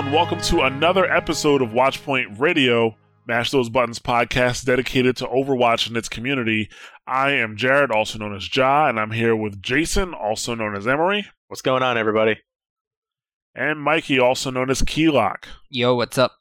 And welcome to another episode of Watchpoint Radio, Mash Those Buttons podcast dedicated to Overwatch and its community. I am Jared, also known as Jaw, and I'm here with Jason, also known as Emery, What's going on, everybody? and Mikey, also known as Keylock. Yo, what's up?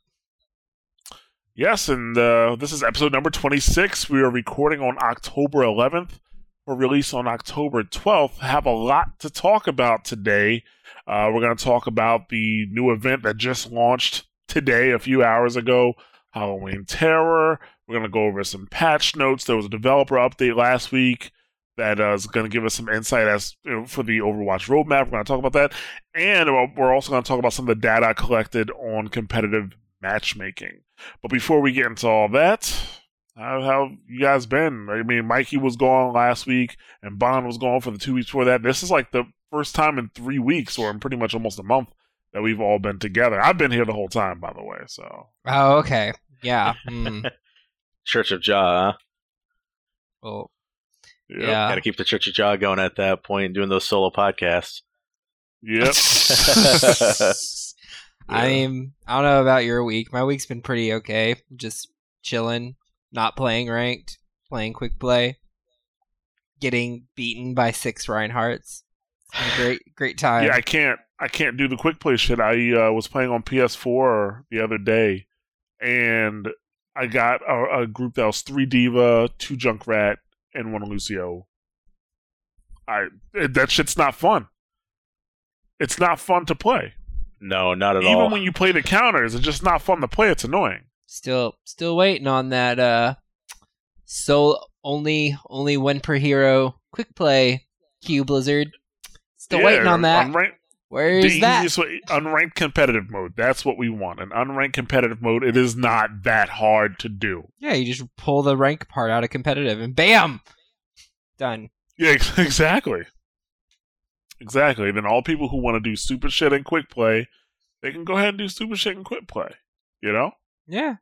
Yes, and uh, this is episode number 26. We are recording on October 11th for release on October 12th. Have a lot to talk about today. Uh, we're going to talk about the new event that just launched today, a few hours ago, Halloween Terror. We're going to go over some patch notes. There was a developer update last week that uh, is going to give us some insight as you know, for the Overwatch roadmap. We're going to talk about that, and we're also going to talk about some of the data collected on competitive matchmaking. But before we get into all that, how how you guys been? I mean, Mikey was gone last week, and Bond was gone for the two weeks before that. This is like the first time in three weeks, or in pretty much almost a month, that we've all been together. I've been here the whole time, by the way. So Oh, okay. Yeah. Hmm. Church of Jaw. Huh? well, yep. yeah. Got to keep the Church of Jaw going at that point, doing those solo podcasts. Yep. I mean, I don't know about your week. My week's been pretty okay. Just chilling, not playing ranked, playing quick play, getting beaten by six Reinhardts. It's been a great, great time. yeah, I can't. I can't do the quick play shit. I uh, was playing on PS4 the other day, and I got a, a group that was three D.Va, two Junkrat, and one Lucio. I that shit's not fun. It's not fun to play. No, not at Even all. Even when you play the counters, it's just not fun to play. It's annoying. Still, still waiting on that. Uh, so only, only one per hero quick play. Q Blizzard. Still Yeah, waiting on that. Unranked, Where the that? way, unranked competitive mode. That's what we want. An unranked competitive mode. It is not that hard to do. Yeah, you just pull the rank part out of competitive and bam, done. Yeah, exactly. Exactly. Then all people who want to do super shit in quick play, they can go ahead and do super shit in quick play. You know? Yeah,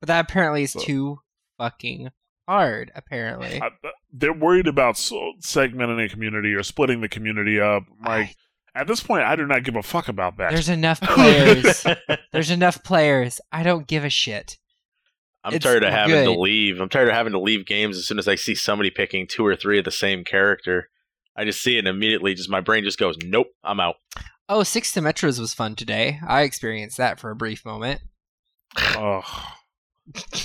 but that apparently is So- too fucking hard. Apparently, I, they're worried about segmenting a community or splitting the community up. Like at this point, I do not give a fuck about that. there's enough players. There's enough players. I don't give a shit. I'm it's tired of having to leave. I'm tired of having to leave games as soon as I see somebody picking two or three of the same character. I just see it and immediately just my brain just goes, Nope, I'm out. Oh, Six Symmetras was fun today. I experienced that for a brief moment. Ugh.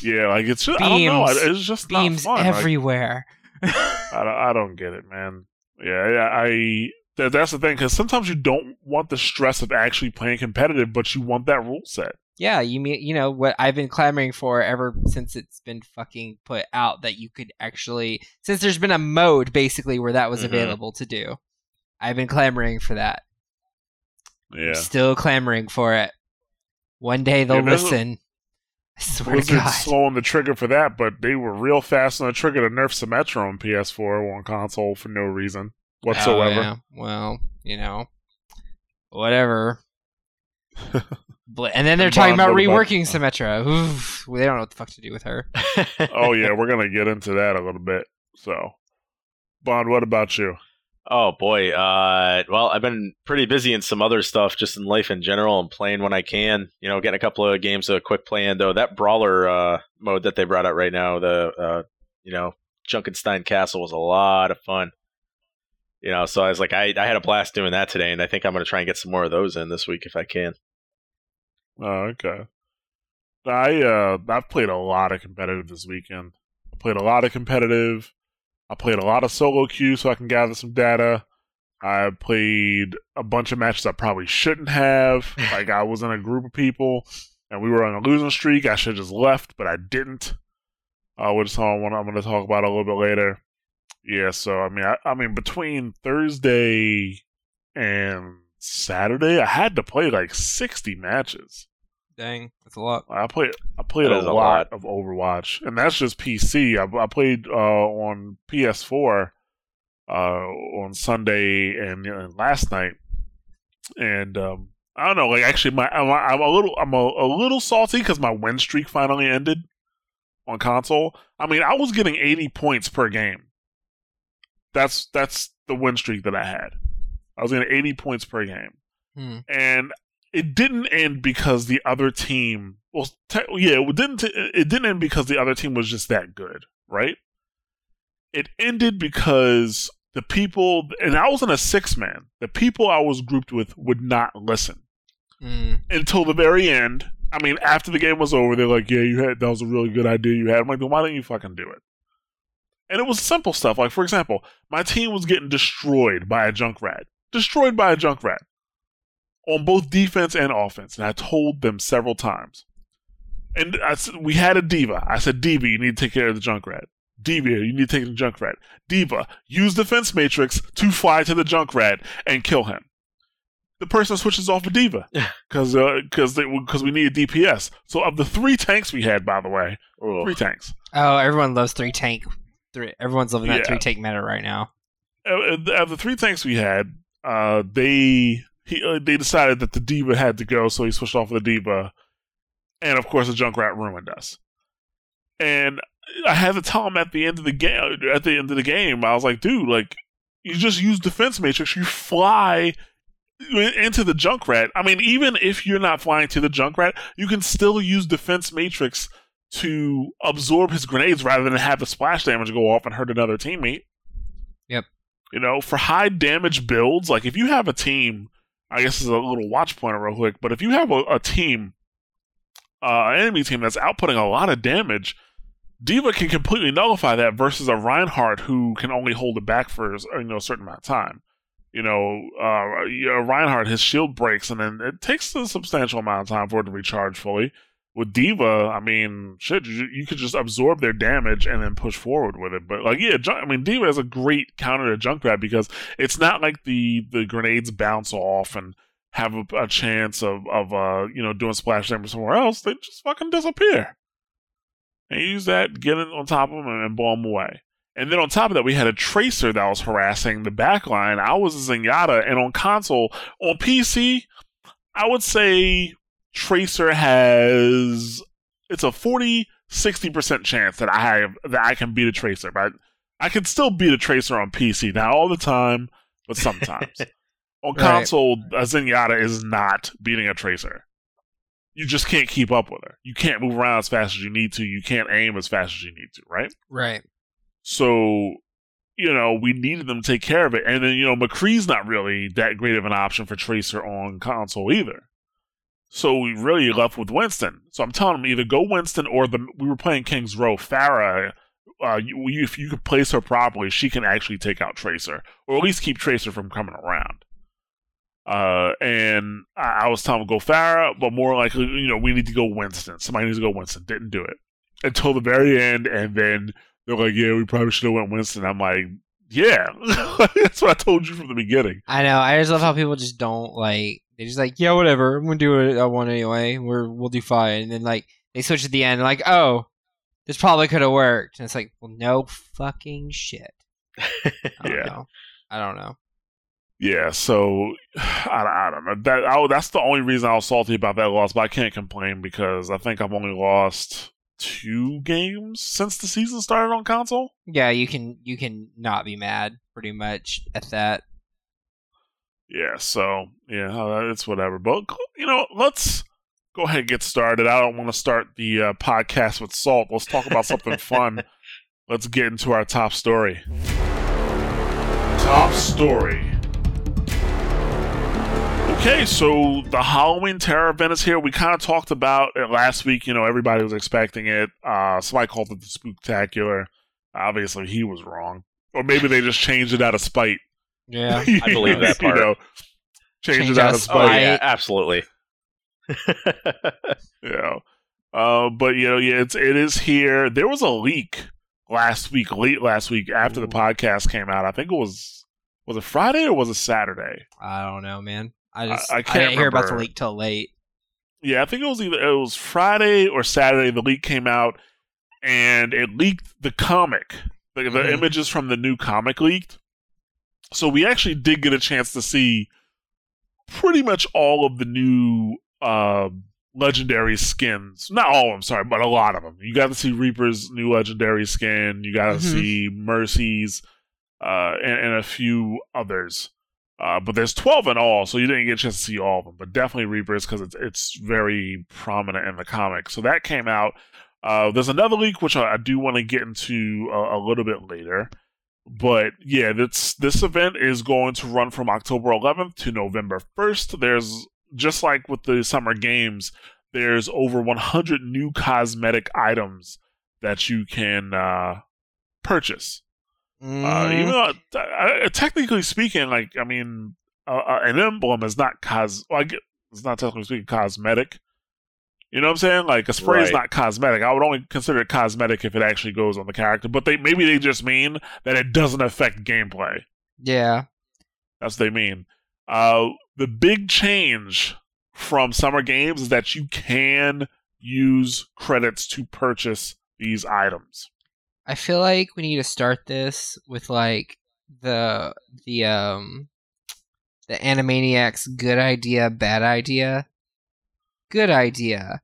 Yeah, like it's just I don't know. It's just Beams fun. Like, everywhere. I don't, I don't get it, man. Yeah, yeah, I. That, that's the thing, because sometimes you don't want the stress of actually playing competitive, but you want that rule set. Yeah, you mean you know what I've been clamoring for ever since it's been fucking put out that you could actually since there's been a mode basically where that was Mhm. available to do. I've been clamoring for that. Yeah. Still clamoring for it. One day they'll Yeah, listen. Swear to Blizzard's slow on the trigger for that, but they were real fast on the trigger to nerf Symmetra on PS4 on console for no reason whatsoever. Oh, yeah. Well, you know, whatever. And then they're talking about- reworking Symmetra. Oof, they don't know what the fuck to do with her. oh yeah, we're gonna get into that a little bit. So, Bond, what about you? Oh boy. Uh, well, I've been pretty busy in some other stuff, just in life in general, and playing when I can. You know, getting a couple of games of quick play in. Though that brawler uh, mode that they brought out right now, the uh, you know Junkenstein Castle was a lot of fun. You know, so I was like, I, I had a blast doing that today, and I think I'm going to try and get some more of those in this week if I can. Oh, okay. I uh I've played a lot of competitive this weekend. I played a lot of competitive. I played a lot of solo queue so I can gather some data. I played a bunch of matches I probably shouldn't have. like I was in a group of people and we were on a losing streak. I should have just left, but I didn't. Uh, which is I'm going to talk about a little bit later. Yeah, so I mean, I, I mean, between Thursday and Saturday, I had to play like 60 matches. Dang, that's a lot. I played I played a, lot, a lot. of Overwatch, and that's just PC. I, I played uh, on PS4 uh, on Sunday and, and last night, and um, I don't know. Like actually, my I'm, I'm a little I'm a, a little salty because my win streak finally ended on console. I mean, I was getting 80 points per game. That's that's the win streak that I had. I was getting 80 points per game Hmm. and it didn't end because the other team well te- yeah it didn't it didn't end because the other team was just that good right? It ended because the people and i was in a six man. The people i was grouped with would not listen Hmm. until the very end. I mean after the game was over they're like yeah you had that was a really good idea you had. I'm like then why didn't you fucking do it? And it was simple stuff. Like for example my team was getting destroyed by a junk rat. destroyed by a junkrat on both defense and offense, and I told them several times. And I said, we had a D.Va. I said, D.Va, you need to take care of the Junkrat. D.Va, you need to take the Junkrat. D.Va, use defense matrix to fly to the Junkrat and kill him. The person switches off a D.Va because because because we needed DPS. So of the three tanks we had, by the way, Ooh. three tanks. Oh, everyone loves three tank. Three, everyone's loving that Yeah. three tank meta right now. Uh, of the three tanks we had, uh, they he uh, they decided that the D.Va had to go, so he switched off of the D.Va, and of course the Junkrat ruined us. And I had to tell him at the end of the game. At the end of the game, I was like, "Dude, like you just use defense matrix. You fly." Into the Junkrat. I mean, even if you're not flying to the Junkrat, you can still use Defense Matrix to absorb his grenades rather than have the splash damage go off and hurt another teammate. Yep. You know, for high damage builds, like if you have a team, I guess is a little watch pointer real quick, but if you have a, a team, uh, an enemy team that's outputting a lot of damage, D.Va can completely nullify that versus a Reinhardt who can only hold it back for you know a certain amount of time. You know, uh, Reinhardt his shield breaks and then it takes a substantial amount of time for it to recharge fully. With D.Va, I mean, shit, you, you could just absorb their damage and then push forward with it. But like, yeah, I mean, D.Va is a great counter to Junkrat because it's not like the the grenades bounce off and have a, a chance of of uh you know doing splash damage somewhere else. They just fucking disappear. And you use that, get on top of them, and blow them away. And then on top of that, we had a tracer that was harassing the backline. I was a Zenyatta, and on console, on PC, I would say Tracer has it's a 40 60% chance that I have that I can beat a Tracer, but I can still beat a Tracer on PC. Not all the time, but sometimes. on Right. console, a Zenyatta is not beating a Tracer. You just can't keep up with her. You can't move around as fast as you need to. You can't aim as fast as you need to, right? Right. So, you know, we needed them to take care of it. And then, you know, McCree's not really that great of an option for Tracer on console either. So we really left with Winston. So I'm telling him either go Winston or the we were playing Kings Row. Pharah, uh, you, if you could place her properly, she can actually take out Tracer, or at least keep Tracer from coming around. Uh, and I, I was telling him go Pharah, but more likely, you know we need to go Winston. Somebody needs to go Winston. Didn't do it until the very end, and then they're like, "Yeah, we probably should have went Winston." I'm like, "Yeah, that's what I told you from the beginning." I know. I just love how people just don't like. They just like, yeah, whatever. I'm gonna do it. I want anyway. We're we'll do fine. And then like they switch at the end, like, oh, this probably could have worked. And it's like, well, no fucking shit. I don't Yeah. know. I don't know. Yeah, so I, I don't know. That I, that's the only reason I was salty about that loss, but I can't complain because I think I've only lost two games since the season started on console. Yeah, you can you can not be mad pretty much at that. Yeah, so yeah, uh, it's whatever. But you know, let's go ahead and get started. I don't want to start the uh, podcast with salt. Let's talk about something fun. Let's get into our top story. Top story. Okay, so the Halloween Terror event is here. We kind of talked about it last week. You know, everybody was expecting it. Uh, somebody called it the Spooktacular. Obviously, he was wrong, or maybe they just changed it out of spite. Yeah. I believe that part. You know, changes Change out out of spite. Oh yeah, absolutely. Yeah. Uh, but you know, yeah, it's it is here. There was a leak last week, late last week, after the podcast came out. I think it was was it Friday or was it Saturday? I don't know, man. I I- just I I, can't didn't hear about the leak till late. Yeah, I think it was either it was Friday or Saturday. The leak came out, and it leaked the comic. The, the Mhm. images from the new comic leaked. So we actually did get a chance to see pretty much all of the new uh, legendary skins. Not all of them, sorry, but a lot of them. You got to see Reaper's new legendary skin. You got to Mhm. see Mercy's, uh, and, and a few others. Uh, but there's 12 in all, so you didn't get a chance to see all of them. But definitely Reapers because it's it's very prominent in the comic. So that came out. Uh, there's another leak which I, I do want to get into a, a little bit later. But yeah, this this event is going to run from October 11th to November 1st. There's just like with the summer games, there's over 100 new cosmetic items that you can uh, purchase. Uh, Mm, even though, uh, technically speaking, like I mean, uh, uh, an emblem is not cos. Well, I get, it's not technically speaking cosmetic. You know what I'm saying? Like a spray is not cosmetic. I would only consider it cosmetic if it actually goes on the character. But they maybe they just mean that it doesn't affect gameplay. yeah. That's what they mean. Uh, the big change from summer games is that you can use credits to purchase these items. I feel like we need to start this with like the the um the Animaniacs good idea, bad idea. Good idea.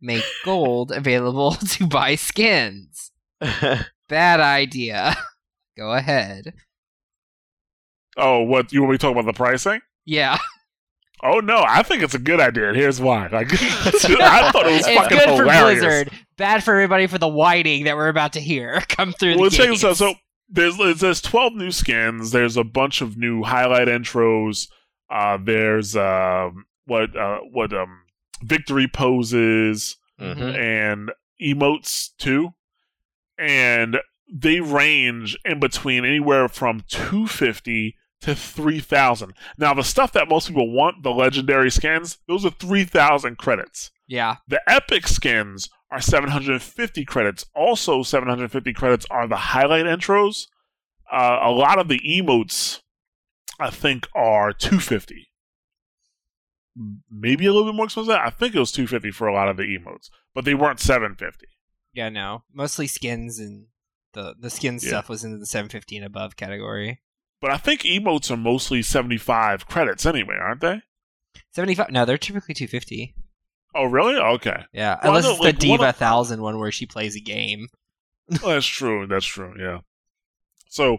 Make gold available to buy skins. Bad idea. Go ahead. Oh, what you want me to talk about the pricing? Yeah. Oh no, I think it's a good idea. and Here's why. Like, I thought it was it's fucking good hilarious. for Blizzard. Bad for everybody for the whiting that we're about to hear come through Well, the check this out. So there's there's 12 new skins. There's a bunch of new highlight intros. Uh, there's um what uh what um victory poses Mhm. and emotes too, and they range in between anywhere from 250 to 3000 now the stuff that most people want the legendary skins those are 3000 credits yeah. the epic skins are 750 credits. Also, 750 credits are the highlight intros. Uh, a lot of the emotes, I think, are 250. Maybe a little bit more expensive. I think it was 250 for a lot of the emotes, but they weren't 750. Yeah, no. Mostly skins and the the skin Yeah. stuff was in the 750 and above category. But I think emotes are mostly 75 credits anyway, aren't they? 75 No, they're typically 250. Oh, really? Okay. Yeah, Well, unless no, it's like, the D.Va of- Thousand one where she plays a game. Well, that's true. That's true. Yeah. So,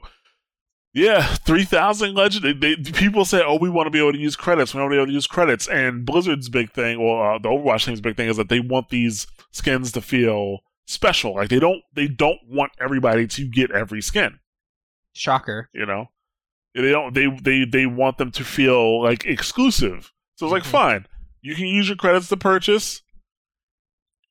yeah, three thousand legend. They, they- people say, "Oh, we want to be able to use credits. We want to be able to use credits." And Blizzard's big thing, or uh, the Overwatch thing's big thing, is that they want these skins to feel special. Like they don't, they don't want everybody to get every skin. Shocker. You know, they don't. They they they want them to feel like exclusive. So it's like, Mhm. fine, you can use your credits to purchase,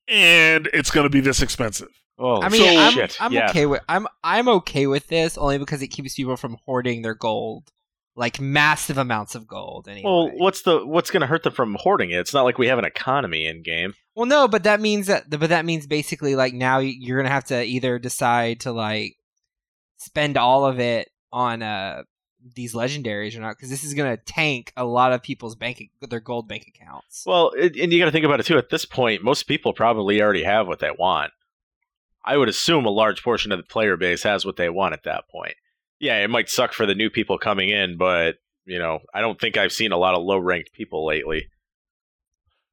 and it's going to be this expensive. Oh, I mean, I'm, shit. I'm yeah. okay with I'm I'm okay with this only because it keeps people from hoarding their gold, like massive amounts of gold. Anyway. Well, what's the what's going to hurt them from hoarding it? It's not like we have an economy in game. Well, no, but that means that, but that means basically like now you're gonna have to either decide to like spend all of it on uh these legendaries or not, because this is gonna tank a lot of people's bank their gold bank accounts. Well, it, and you got to think about it too. At this point, most people probably already have what they want. I would assume a large portion of the player base has what they want at that point. Yeah, it might suck for the new people coming in, but you know, I don't think I've seen a lot of low ranked people lately.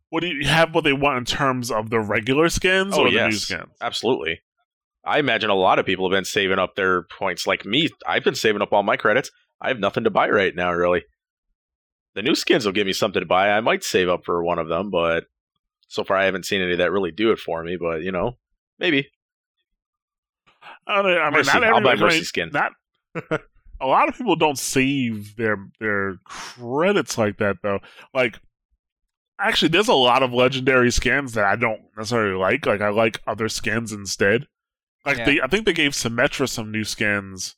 What do you have? What they want in terms of the regular skins Oh, or the new skins? Absolutely. I imagine a lot of people have been saving up their points. Like me, I've been saving up all my credits. I have nothing to buy right now, really. The new skins will give me something to buy. I might save up for one of them, but so far I haven't seen any that really do it for me. But you know, maybe. I, don't I mean, Mercy. not I'll buy everybody- I Mercy mean, skin. Not a lot of people don't save their their credits like that though. Like, actually, there's a lot of legendary skins that I don't necessarily like. Like, I like other skins instead. Like, Yeah. they, I think they gave Symmetra some new skins,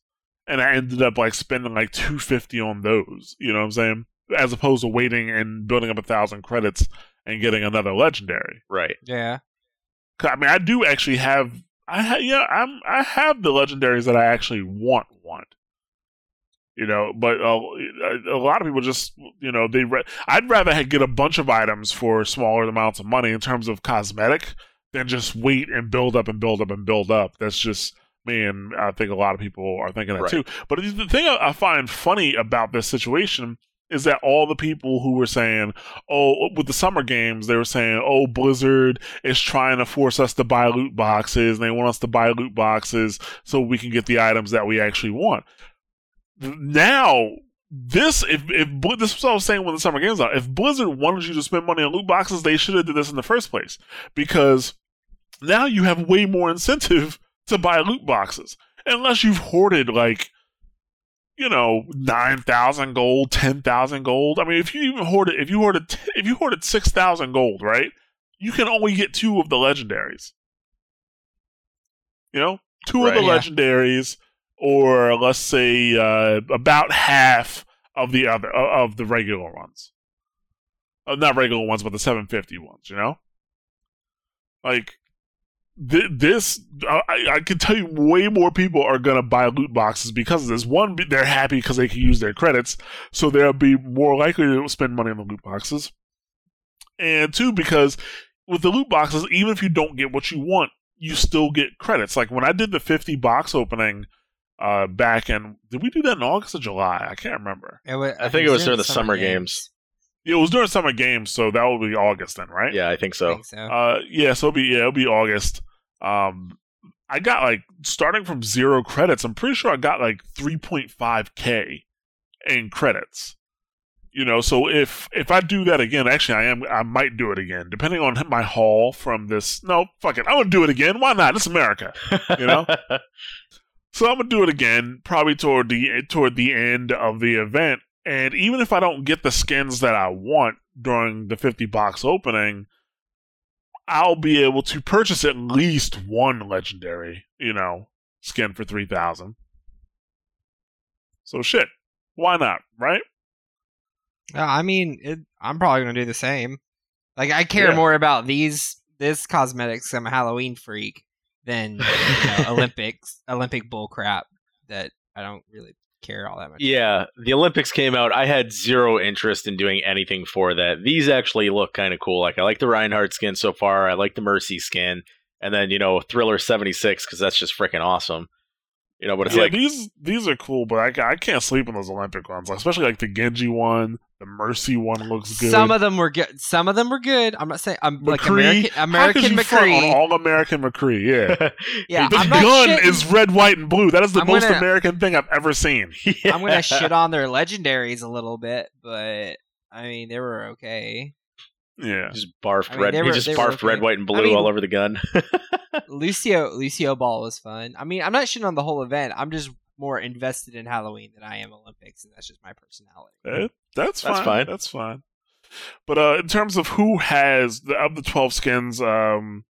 and I ended up like spending like two fifty on those. You know what I'm saying? As opposed to waiting and building up a thousand credits and getting another legendary. Right. Yeah. I mean, I do actually have. I ha- yeah, I'm I have the legendaries that I actually want want. You know, but uh, a lot of people just you know they. Re- I'd rather get a bunch of items for smaller amounts of money in terms of cosmetic than just wait and build up and build up and build up. That's just me, and I think a lot of people are thinking that Right. too. But the thing I I find funny about this situation is that all the people who were saying, "Oh, with the summer games," they were saying, "Oh, Blizzard is trying to force us to buy loot boxes, and they want us to buy loot boxes so we can get the items that we actually want." Now, this if if this was what I was saying when the summer games out, if Blizzard wanted you to spend money on loot boxes, they should have did this in the first place. Because now you have way more incentive to buy loot boxes. Unless you've hoarded like you know nine thousand gold, ten thousand gold. I mean, if you even hoarded, if you hoarded, if you hoarded six thousand gold, right? You can only get two of the legendaries. You know, two of the Yeah. legendaries, or let's say uh, about half of the other of the regular ones. Uh, not regular ones, but the 750 ones. You know, like th- this. I, I I can tell you, way more people are gonna buy loot boxes because of this. One, they're happy because they can use their credits, so they'll be more likely to spend money on the loot boxes. And two, because with the loot boxes, even if you don't get what you want, you still get credits. Like when I did the 50 box opening uh back in did we do that in August or July? I can't remember. It wa- I think it was during the summer games. Yeah, it was during summer games, so that will be August then, right? Yeah, I think I so. think so. Uh yeah, so it'll be yeah, it'll be August. Um I got like starting from zero credits, I'm pretty sure I got like 3.5k in credits. You know, so if if I do that again, actually I am I might do it again, depending on my haul from this. No, fuck it, I'm gonna do it again. Why not? It's America. You know? So I'm gonna do it again, probably toward the toward the end of the event. And even if I don't get the skins that I want during the 50 box opening, I'll be able to purchase at least one legendary, you know, skin for 3000. So shit. Why not, right? Uh, I mean, it, I'm probably gonna do the same. Like, I care Yeah. more about these this cosmetics. I'm a Halloween freak than you know, Olympics Olympic bull crap that I don't really care all that much. yeah, the Olympics came out. I had zero interest in doing anything for that. These actually look kind of cool. Like I like the Reinhardt skin so far. I like the Mercy skin, and then you know Thriller seventy six because that's just freaking awesome. You know, but it's yeah, like these these are cool, but I, I can't sleep on those Olympic ones, like, especially like the Genji one. The Mercy one looks good. Some of them were good. Some of them were good. I'm not saying I'm like McCree? American How American could you front on McCree. all American McCree, yeah. Yeah, the I'm gun shitting- is red, white, and blue. That is the I'm most gonna- American thing I've ever seen. Yeah. I'm gonna shit on their legendaries a little bit, but I mean they were okay. Yeah. Just barfed I mean, red. they he just barfed red, white, and I blue mean- all over the gun. Lucio Lucio Ball was fun. I mean, I'm not shitting on the whole event. I'm just more invested in Halloween than I am Olympics, and that's just my personality. Eh, that's fine. That's fine. That's fine. But uh, in terms of who has of the twelve skins, um,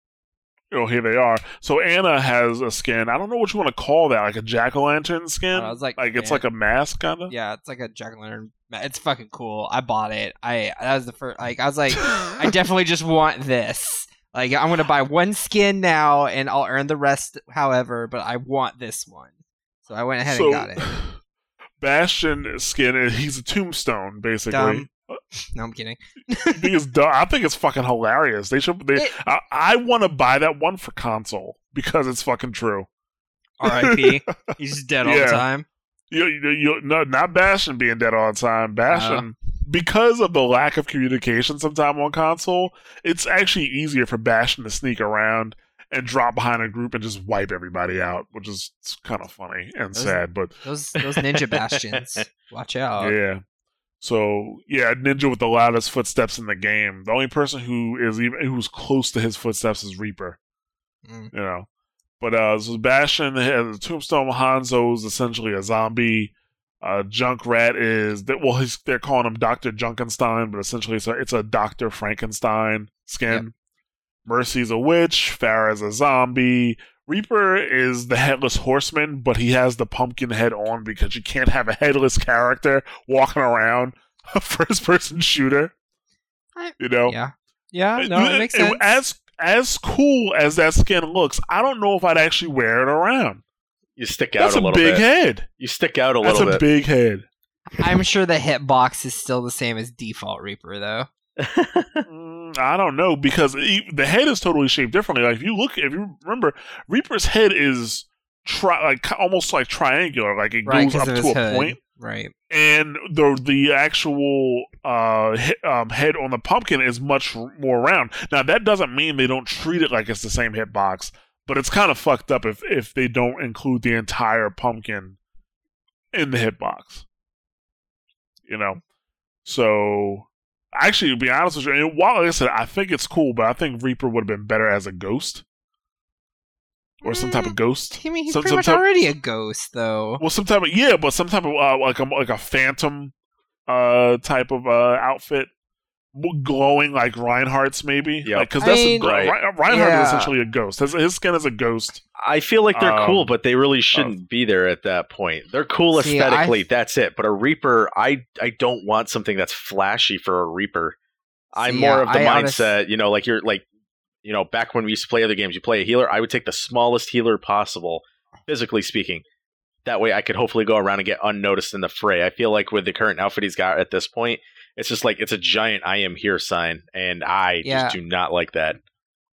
you know, here they are. So Ana has a skin. I don't know what you want to call that, like a jack o' lantern skin. I was like, like it's yeah. like a mask, kind of. Yeah, it's like a jack o' lantern. It's fucking cool. I bought it. I that was the first. Like I was like, I definitely just want this. Like I'm gonna buy one skin now, and I'll earn the rest. However, but I want this one, so I went ahead so, and got it. Bastion skin. uh, He's a tombstone, basically. Dumb. No, I'm kidding. I think it's dumb. I think it's fucking hilarious. They should. They, It- I, I want to buy that one for console because it's fucking true. R.I.P. He's dead all Yeah. the time. You, you, you, no, not Bastion being dead all the time. Bastion, um, because of the lack of communication sometime on console, it's actually easier for Bastion to sneak around and drop behind a group and just wipe everybody out, which is kind of funny and Those- sad. But Those those ninja bastions. Watch out. yeah. So yeah, Ninja with the loudest footsteps in the game. The only person who is even who's close to his footsteps is Reaper. Mm. You know. But uh so Bastion has Tombstone Hanzo is essentially a zombie. Uh Junkrat is that well he's they're calling him Dr. Junkenstein, but essentially it's a it's a Dr. Frankenstein skin. Yep. Mercy's a witch, Pharah's a zombie, Reaper is the headless horseman, but he has the pumpkin head on because you can't have a headless character walking around a first person shooter. I- You know? Yeah. Yeah, no, it makes sense. As as cool as that skin looks, I don't know if I'd actually wear it around. You stick out a little bit. That's a a, big bit. head. You stick out a That's little That's a bit. big head. I'm sure the hitbox is still the same as default Reaper though. I don't know because the head is totally shaped differently. Like if you look, if you remember, Reaper's head is tri- like almost like triangular. Like it Right, goes up to a point. Right. and the the actual uh, he- um, head on the pumpkin is much more round. Now that doesn't mean they don't treat it like it's the same hitbox, but it's kind of fucked up if if they don't include the entire pumpkin in the hitbox. You know, so actually, to be honest with you, and while like I said, I think it's cool, but I think Reaper would have been better as a ghost or some type of ghost. I mean, he's Some- pretty some much type- already a ghost though. Well, some type of yeah, but some type of uh, like a like a phantom uh type of uh outfit, glowing like Reinhardt's maybe. Yeah, because I that's mean- a, Right. Ri- Reinhardt Yeah. is essentially a ghost. His, his skin is a ghost. I feel like they're Um, cool, but they really shouldn't be there at that point. They're cool See, I- aesthetically, that's it. But a Reaper, I I don't want something that's flashy for a Reaper. I'm See, more yeah, of the I honest- mindset, you know, like you're like, you know, back when we used to play other games, you play a healer. I would take the smallest healer possible, physically speaking. That way, I could hopefully go around and get unnoticed in the fray. I feel like with the current outfit he's got at this point, it's just like it's a giant "I am here" sign, and I Yeah. just do not like that.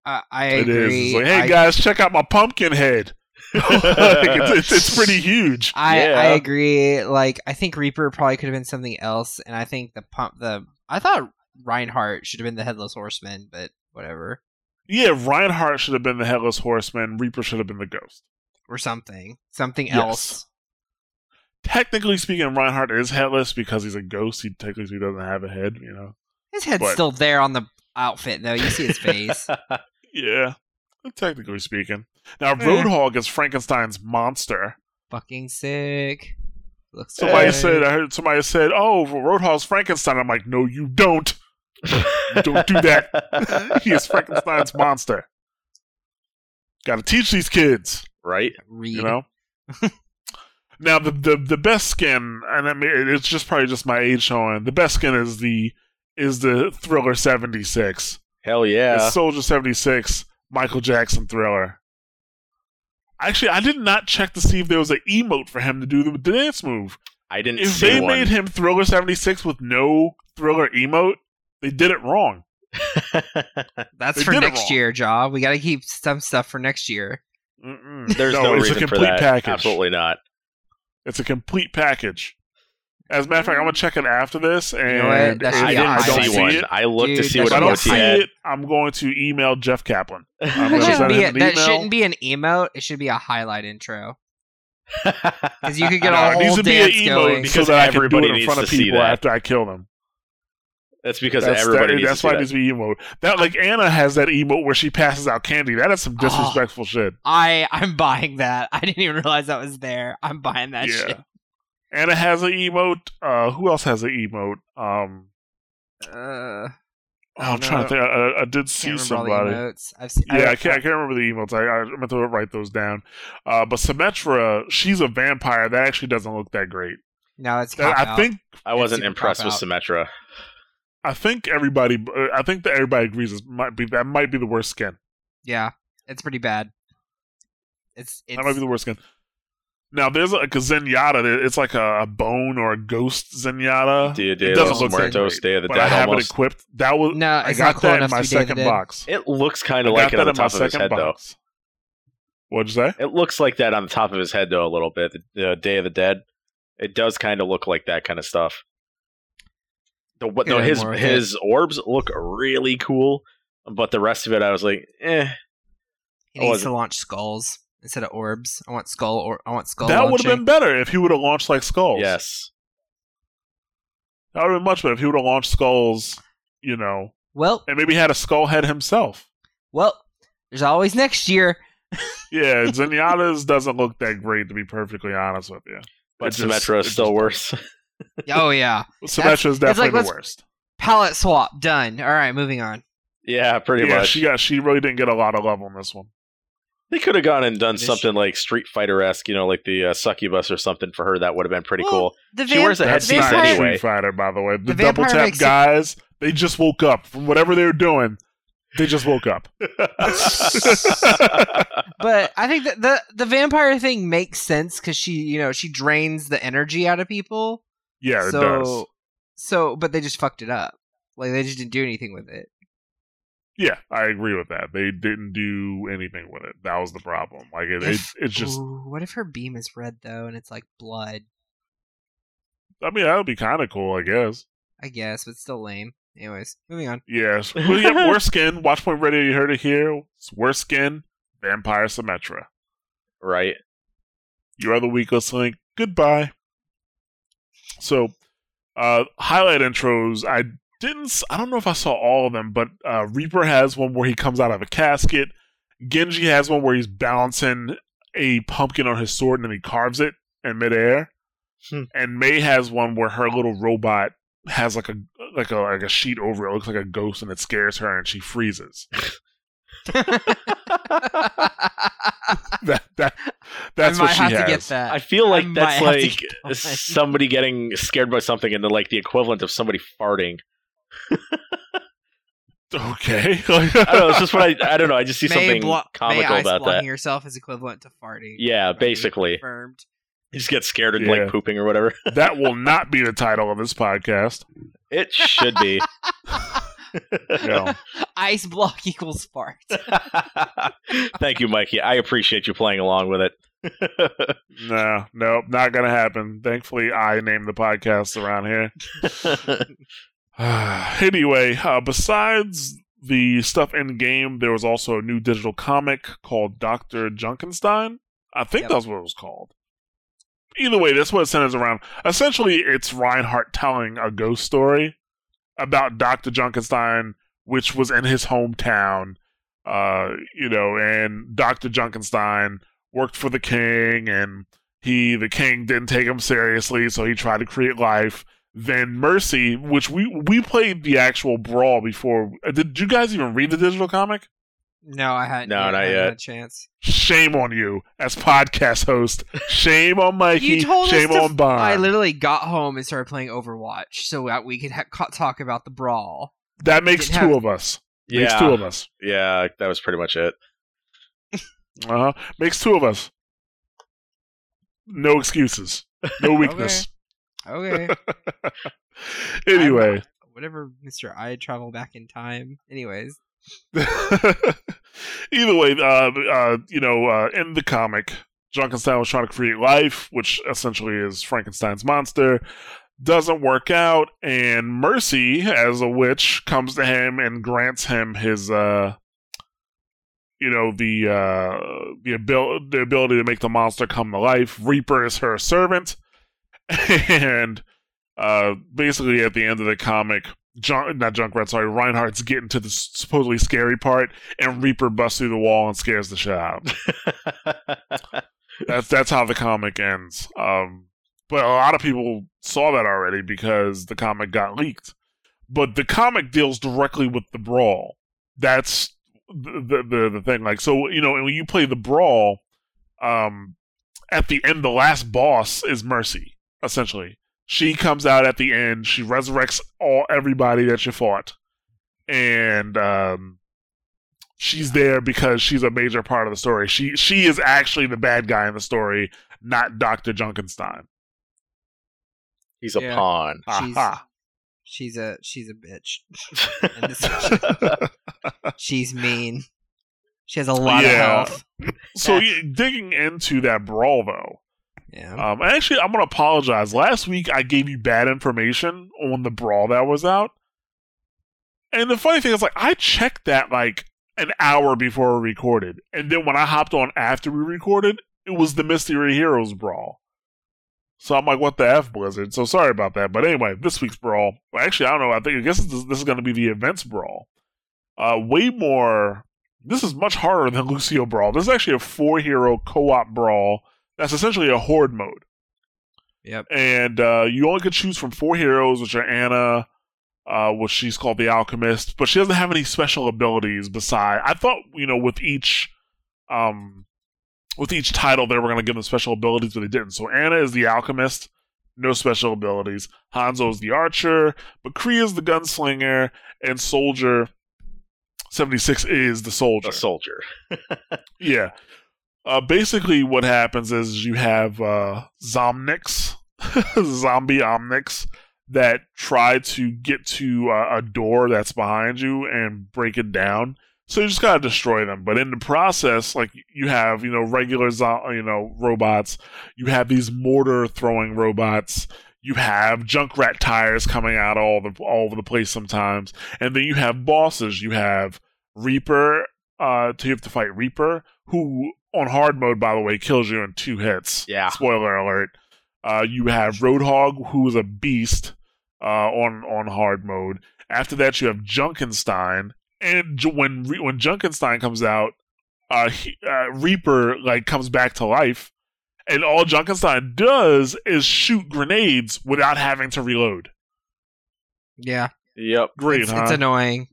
I, I It is. agree. It's like, hey I, guys, check out my pumpkin head. like, it's, it's, it's pretty huge. I, Yeah. I agree. Like I think Reaper probably could have been something else, and I think the pump the I thought Reinhardt should have been the headless horseman, but whatever Yeah, Reinhardt should have been the headless horseman. Reaper should have been the ghost. or something something Yes. else. Technically speaking, Reinhardt is headless because he's a ghost. He technically doesn't have a head. You know. His head's But- still there on the outfit though. You see his face. Yeah, technically speaking. Now, Eh. Roadhog is Frankenstein's monster. Fucking sick. Looks Somebody good. said, I heard somebody said, "Oh, Roadhog's Frankenstein." I'm like, "No, you don't. Don't do that. he is Frankenstein's monster. Got to teach these kids, right? Read. you know." now, the, the the best skin, and I mean, it's just probably just my age showing. The best skin is the is the Thriller seventy six. Hell yeah! It's Soldier 76, Michael Jackson thriller. Actually, I did not check to see if there was an emote for him to do the, the dance move. I didn't If see they one. made him Thriller 76 with no thriller emote, they did it wrong. That's They for did next year, Jaw. We got to keep some stuff for next year. Mm-mm. There's no, it's reason a for complete that. package. Absolutely not. It's a complete package. As a matter of fact, I'm gonna check it after this, and know what? That I be a I didn't don't see see one. it, I looked Dude, to see what I should be a don't see had. it, I'm going to email Jeff Kaplan. I'm That shouldn't be a, an that email. shouldn't be an emote. It should be a highlight intro. Because you could get No, a it needs whole to be an dance emote going. so Because that I can do everybody it in front of people after I kill them. That's because that's everybody that, needs that's to why see it needs to be emote. That like Ana has that emote where she passes out candy. That is some Oh. disrespectful shit. I I'm buying that. I didn't even realize that was there. I'm buying that yeah. shit. Ana has an emote. Uh, who else has an emote? Um, Uh, I'm trying to think. I, I- I did see can't remember all the somebody. I've seen. Yeah, I can't. I can't remember the emotes. I, I meant to write those down. Uh, but Symmetra, she's a vampire. That actually doesn't look that great. No, it's That- I out. think. I wasn't impressed with cop Symmetra. I think everybody. uh, I think that everybody agrees. This might be that might be the worst skin. Yeah, it's pretty bad. It's it's That might be the worst skin. Now there's like a Zenyatta. that- It's like a, a bone or a ghost Zenyatta. Dia It de doesn't los look that Muertos, great, Day of the but I Dead have almost. it equipped. That was no, I it's got cool that in my to be Day of the second box. It looks kind of like got it on the top of his second head, though. box. What'd you say? It looks like that on the top of his head, though, a little bit. The uh, Day of the Dead. It does kind of look like that kind of stuff. The, what, Could though have his more with his orbs look really cool, but the rest of it, I was like, eh. He I needs to launch skulls instead of orbs. I want skull or I want skull. that would have been better if he would have launched like skulls. Yes. that would have been much better if he would have launched skulls. You know, Well, and maybe had a skull head himself. well, there's always next year. Yeah, Zenyatta's doesn't look that great to be perfectly honest with you. But It Symmetra is still just- worse. Oh yeah, Symmetra is it's like, definitely the worst. palette swap done. All right, moving on. yeah, pretty yeah, much. she got she really didn't get a lot of love on this one. They could have gone and done This- something like Street Fighter esque, you know, like the uh, succubus or something for her. That would have been pretty Well, cool. The She wears a That's headpiece vampire, anyway. Street Fighter, by the way. The, The double tap makes it- guys, they just woke up from whatever they were doing. They just woke up. but I think that the the vampire thing makes sense because she, you know, she drains the energy out of people. Yeah, it so, does. so, but they just fucked it up. Like they just didn't do anything with it. Yeah, I agree with that. They didn't do anything with it. That was the problem. Like it, it it's just. Ooh, what if her beam is red though, and it's like blood? I mean, that would be kind of cool, I guess. I guess, but still lame. Anyways, moving on. Yes. Well, yeah, worse skin. Watchpoint Radio, you heard it here. It's worse skin. Vampire Symmetra. right. You're the weakest link. Goodbye. So, uh, highlight intros. I didn't. I don't know if I saw all of them, but uh, Reaper has one where he comes out of a casket. Genji has one where he's balancing a pumpkin on his sword and then he carves it in midair. Hmm. And Mei has one where her little robot has like a like a like a sheet over it. it looks like a ghost and it scares her and she freezes. That that that's I might what she have has. to get that. I feel like I that's might have to like get somebody getting scared by something and then like the equivalent of somebody farting. Okay. I don't know. It's just what I. I don't know. I just see Mei something blo- comical Mei about blocking that. yourself is equivalent to farting. Yeah, Already basically. confirmed. You just get scared and Yeah. like pooping or whatever. that will not be the title of this podcast. It should be. No. Ice block equals fart. Thank you, Mikey. I appreciate you playing along with it. No, nope, not gonna happen. Thankfully, I named the podcast around here. anyway, uh, besides the stuff in game, there was also a new digital comic called Doctor Junkenstein. I think Yep. that's what it was called. Either way, that's what it centers around. Essentially, it's Reinhardt telling a ghost story about Doctor Junkenstein, which was in his hometown. Uh, you know, and Doctor Junkenstein worked for the king, and he, the king, didn't take him seriously, so he tried to create life then Mercy, which we we played the actual brawl before. Uh, Did you guys even read the digital comic? No, I hadn't. No, yet. not I yet. had a chance. Shame on you as podcast host. Shame on Mikey. You told Shame us to. on Bond. I literally got home and started playing Overwatch so that we could ha- talk about the brawl. that makes two have- of us. Makes yeah, two of us. yeah, that was pretty much it. Uh huh. Makes two of us. No excuses. No weakness. Okay. anyway. Whatever, Mister. I travel back in time. Anyways, Either way, uh, uh, you know, uh, in the comic, Frankenstein was trying to create life, which essentially is Frankenstein's monster. Doesn't work out, and Mercy, as a witch, comes to him and grants him his, uh, you know, the uh, the ability the ability to make the monster come to life. Reaper is her servant, and uh, basically at the end of the comic, Junk, not Junkrat, sorry, Reinhardt's getting to the supposedly scary part, and Reaper busts through the wall and scares the shit out. that's that's how the comic ends. Um, but a lot of people saw that already because the comic got leaked. But the comic deals directly with the brawl. That's the the the, the thing. Like so, you know, when you play the brawl, um, at the end, the last boss is Mercy. Essentially, she comes out at the end. She resurrects all everybody that you fought, and um, she's there because she's a major part of the story. She she is actually the bad guy in the story, not Doctor Junkenstein. He's a Yeah. pawn. she's Aha. she's a she's a bitch. She's mean. She has a lot Yeah. of health. So yeah, digging into that brawl though, Yeah. um, actually I'm gonna apologize. Last week I gave you bad information on the brawl that was out, and the funny thing is like I checked that like an hour before we recorded, and then when I hopped on after we recorded, it was the Mystery Heroes brawl. So I'm like, what the f, Blizzard? So sorry about that. But anyway, this week's brawl. Well, actually, I don't know. I think I guess this, this is going to be the events brawl. Uh, way more. This is much harder than Lucio brawl. This is actually a four hero co-op brawl. That's essentially a horde mode Yep. and uh, you only could choose from four heroes, which are Ana, uh, which she's called the Alchemist, but she doesn't have any special abilities beside. I thought, you know, with each um, with each title, they were going to give them special abilities, but they didn't. So Ana is the alchemist, no special abilities. Hanzo is the archer, McCree is the gunslinger, and Soldier 76 is the soldier. A soldier. Yeah. Uh, basically, what happens is you have uh, zombie Omnics, that try to get to uh, a door that's behind you and break it down. So you just gotta destroy them. But in the process, like you have, you know, regular, zo- you know, robots. You have these mortar throwing robots. You have Junkrat tires coming out all the all over the place sometimes, and then you have bosses. You have Reaper. Uh, you have to fight Reaper, who on hard mode, by the way, kills you in two hits. Yeah. Spoiler alert. Uh, you have Roadhog, who is a beast uh, on on hard mode. After that, you have Junkenstein, and J- when Re- when Junkenstein comes out, uh, he, uh, Reaper like comes back to life, and all Junkenstein does is shoot grenades without having to reload. Yeah, Yep. Great, it's, huh? it's annoying.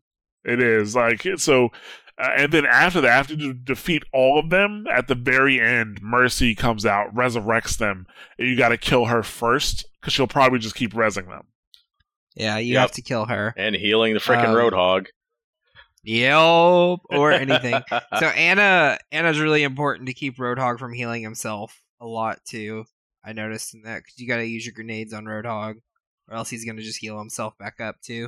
It is like so, uh, and then after that, after you defeat all of them, at the very end, Mercy comes out, resurrects them, and you got to kill her first because she'll probably just keep resing them. Yeah, you Yep. have to kill her. And healing the freaking Um, Roadhog. Yelp or anything. so Ana Ana's really important to keep Roadhog from healing himself a lot too. I noticed in that because you got to use your grenades on Roadhog, or else he's gonna just heal himself back up too.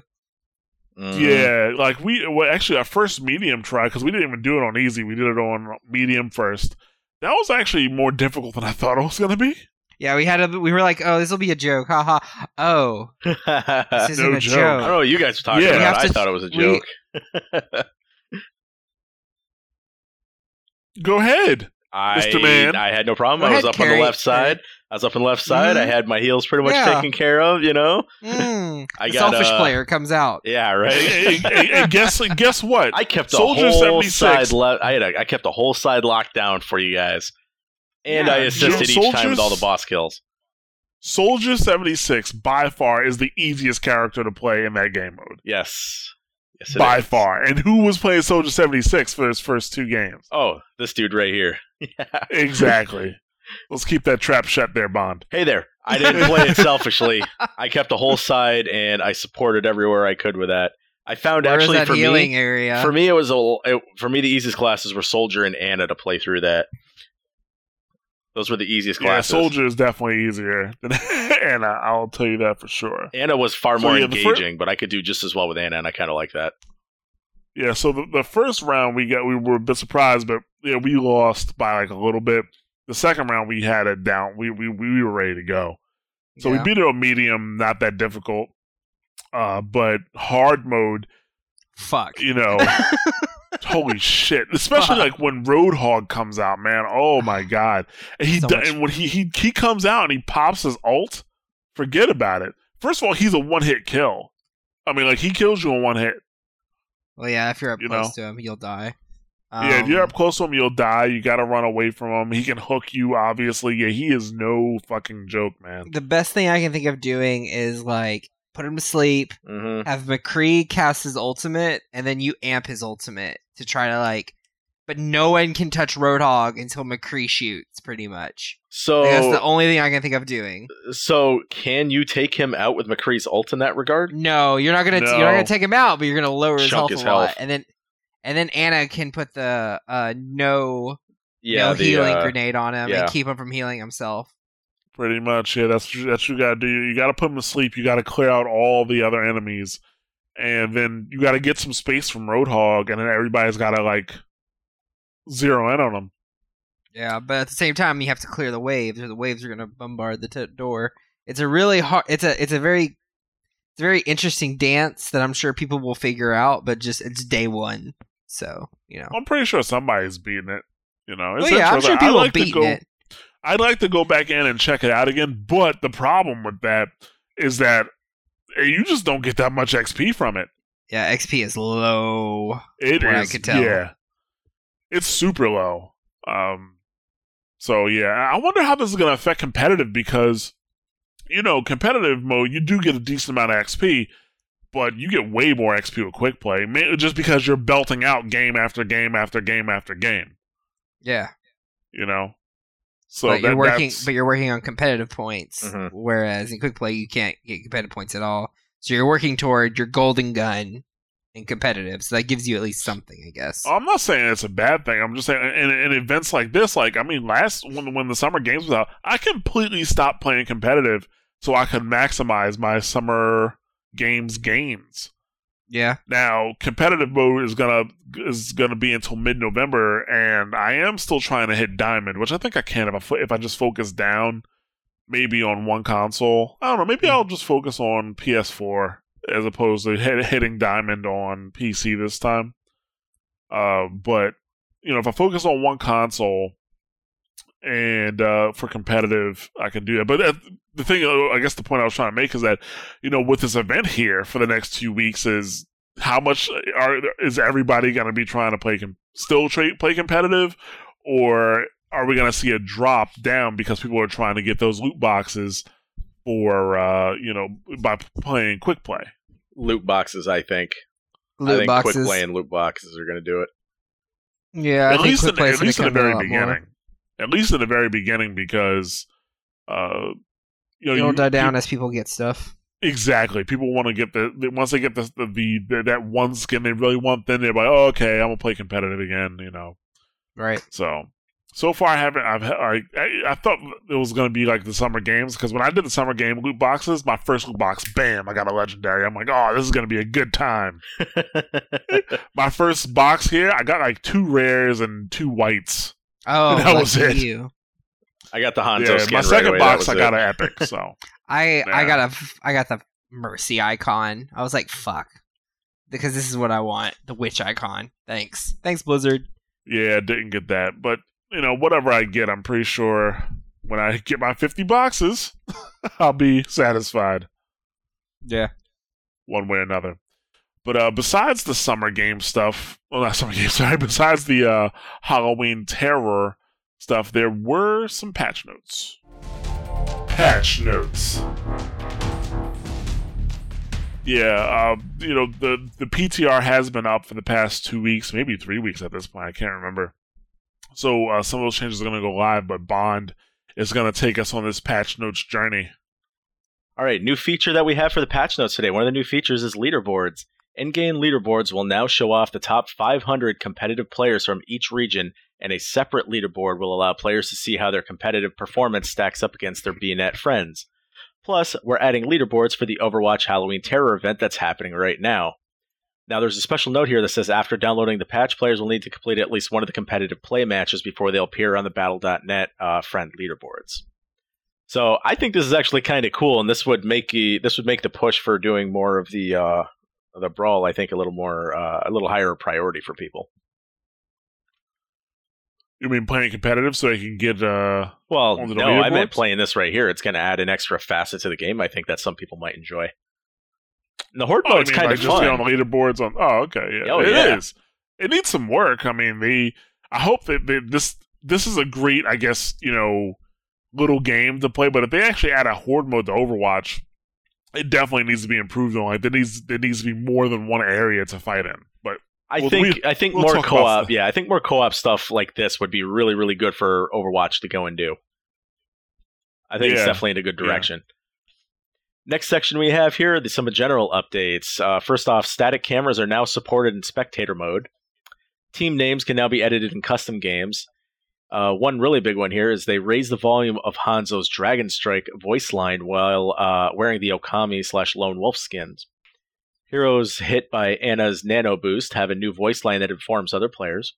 Mhm. Yeah, like we well, actually our first medium try because we didn't even do it on easy. We did it on medium first. That was actually more difficult than I thought it was going to be. Yeah, we had a we were like, oh, this will be a joke, haha. Oh, this isn't No a joke. joke. don't know what you guys were talking Yeah. About. have I to- thought it was a we- joke. Go ahead. I, Mr. Man. I had no problem. Go I was ahead, up on the left side. I was up on the left side. I Mhm. had my heels pretty much Yeah. taken care of, you know? Mm, I the got selfish uh, player comes out. Yeah, right. and- and- and guess guess what? I kept the Soldier whole 76. side left. I had a, I kept the whole side locked down for you guys, and Yeah, I assisted each time with all the boss kills. Soldier seventy six by far is the easiest character to play in that game mode. Yes, yes, it by is. far. And who was playing Soldier seventy six for his first two games? Oh, this dude right here. Yeah. Exactly. Let's keep that trap shut there, Bond. Hey there. I didn't play it selfishly. I kept the whole side, and I supported everywhere I could with that. I found Where is actually that for healing me, area? for me it was a it, for me the easiest classes were Soldier and Ana to play through that. Those were the easiest classes. Yeah. Soldier is definitely easier than Ana. I'll tell you that for sure. Ana was far So, more yeah, the fir- engaging, but I could do just as well with Ana, and I kind of like that. Yeah, so the, the first round we got we were a bit surprised, but yeah, we lost by like a little bit. The second round we had it down. We we we were ready to go. So Yeah. we beat it on medium, not that difficult. Uh, but hard mode, Fuck. you know, holy shit! Especially like when Roadhog comes out, man. Oh my god! And he So much- and when he he he comes out and he pops his ult, forget about it. First of all, he's a one hit kill. I mean, like he kills you in one hit. Well, yeah, if you're up You close know? to him, you'll die. Yeah, if you're Um, up close to him, you'll die. You got to run away from him. He can hook you, obviously. Yeah, he is no fucking joke, man. the best thing I can think of doing is like put him to sleep, hmm have McCree cast his ultimate, and then you amp his ultimate to try to like. But no one can touch Roadhog until McCree shoots, pretty much. So Like, that's the only thing I can think of doing. so can you take him out with McCree's ult in that regard? No, you're not gonna you're not gonna take him out, but you're gonna lower his Chunk health his a lot, health. and then and then Ana can put the uh no Yeah, no the, healing uh, grenade on him yeah. and keep him from healing himself. Pretty much, yeah. That's that's what you got to do. You got to put him to sleep. You got to clear out all the other enemies, and then you got to get some space from Roadhog, and then everybody's got to like zero in on him. Yeah, but at the same time, you have to clear the waves, or the waves are going to bombard the t- door. It's a really hard. It's a it's a very it's a very interesting dance that I'm sure people will figure out. But just it's day one, so you know. I'm pretty sure somebody's beating it. You know, it's Well, yeah, I'm sure people I like to go. it. I'd like to go back in and check it out again, but the problem with that is that you just don't get that much XP from it. Yeah, XP is low. It What I could tell. yeah, it's super low. Um, so yeah, I wonder how this is going to affect competitive because you know, competitive mode you do get a decent amount of XP, but you get way more XP with quick play, just because you're belting out game after game after game after game. Yeah. You know, so but that, you're working that's- but you're working on competitive points. Mhm. Whereas in quick play you can't get competitive points at all. So you're working toward your golden gun in competitive. So that gives you at least something, I guess. I'm not saying it's a bad thing. I'm just saying in, in events like this, like I mean, last when when the summer games was out, I completely stopped playing competitive so I could maximize my summer games gains. Yeah. Now, competitive mode is gonna is gonna be until mid November, and I am still trying to hit diamond, which I think I can if I fo- if I just focus down, maybe on one console. I don't know. Maybe I'll just focus on PS4 as opposed to hit, hitting diamond on PC this time. Uh, but you know, if I focus on one console and uh, for competitive, I can do that. But uh, the thing, uh, I guess, the point I was trying to make is that you know, with this event here for the next two weeks, is how much are is everybody going to be trying to play com- still tra- play competitive, or are we going to see a drop down because people are trying to get those loot boxes for uh, you know by playing quick play? Loot boxes, I think. I Loot think boxes. quick play and loot boxes are going to do it. Yeah, I at think least quick in, play at least in the come in a very beginning. more. At least in the very beginning, because uh, you know It'll you, die down you- as people get stuff. exactly. People want to get the, the once they get the, the the that one skin they really want, then they're like, oh, okay, I'm gonna play competitive again. You know. Right. So so far, I haven't. I've I I, I thought it was gonna be like the summer games because when I did the summer game loot boxes, my first loot box, bam, I got a legendary. I'm like, oh, this is gonna be a good time. My first box here, I got like two rares and two whites. Oh, That was it. you. I got the Hanzo yeah, skin my right second away. box, I was got an epic. So I I got a I got the mercy icon. I was like, fuck, because this is what I want. The witch icon. Thanks, thanks Blizzard. yeah, didn't get that, but you know, whatever I get, I'm pretty sure when I get my 50 boxes, I'll be satisfied. Yeah. one way or another. But uh, besides the summer game stuff, well, not summer game, sorry, besides the uh, Halloween terror stuff, there were some patch notes. Patch notes. Yeah, uh, you know the the PTR has been up for the past two weeks, maybe three weeks at this point. I can't remember. So uh, some of those changes are going to go live, but Bond is going to take us on this patch notes journey. All right, new feature that we have for the patch notes today. One of the new features is leaderboards. In-game leaderboards will now show off the top 500 competitive players from each region, and a separate leaderboard will allow players to see how their competitive performance stacks up against their BNet friends. Plus, we're adding leaderboards for the Overwatch Halloween Terror event that's happening right now. Now, there's a special note here that says after downloading the patch, players will need to complete at least one of the competitive play matches before they'll appear on the Battle.net uh, friend leaderboards. So I think this is actually kind of cool, and this would make you, this would make the push for doing more of the uh, the brawl. I think a little more uh, a little higher priority for people. You mean playing competitive so I can get uh Well, no, I meant playing this right here. It's going to add an extra facet to the game. I think that some people might enjoy. And the horde Oh, mode's you mean kind like of just fun. on the leaderboards on. Oh, okay, yeah, Oh, it yeah. is. It needs some work. I mean, the I hope that they, this this is a great, I guess, you know, little game to play. But if they actually add a horde mode to Overwatch, it definitely needs to be improved on. Like there needs there needs to be more than one area to fight in. But I Well, think we- I think we'll more co-op. Yeah, I think more co-op stuff like this would be really really good for Overwatch to go and do. I think it's definitely in a good Yeah. direction. Next section we have here the some general updates. Uh, first off, static cameras are now supported in spectator mode. Team names can now be edited in custom games. Uh, one really big one here is they raised the volume of Hanzo's Dragon Strike voice line while uh, wearing the Okami slash Lone Wolf skins. Heroes hit by Ana's Nano Boost have a new voice line that informs other players.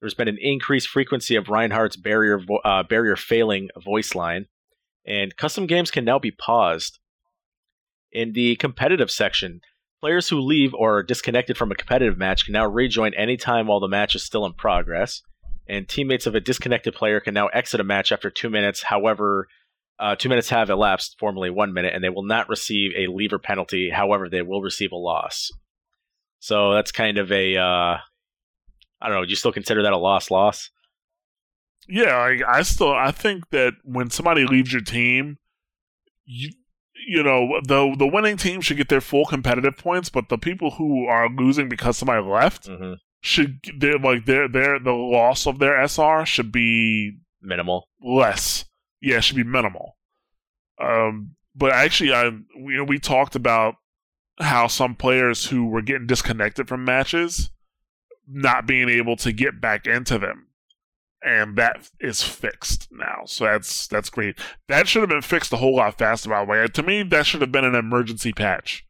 There's been an increased frequency of Reinhardt's barrier vo- uh, barrier failing voice line, and custom games can now be paused. In the competitive section, players who leave or are disconnected from a competitive match can now rejoin anytime while the match is still in progress. And teammates of a disconnected player can now exit a match after two minutes. However, uh, two minutes have elapsed, formerly one minute, and they will not receive a leaver penalty. However, they will receive a loss. So that's kind of a, uh, I don't know. Do you still consider that a loss? Loss? yeah, I, I still I think that when somebody leaves your team, you you know the the winning team should get their full competitive points, but the people who are losing because somebody left, hmm should they're like their their the loss of their SR should be Minimal. less. Yeah, it should be minimal. Um, but actually, I you know we talked about how some players who were getting disconnected from matches not being able to get back into them, and that is fixed now. So that's that's great. That should have been fixed a whole lot faster. By the way, to me, that should have been an emergency patch.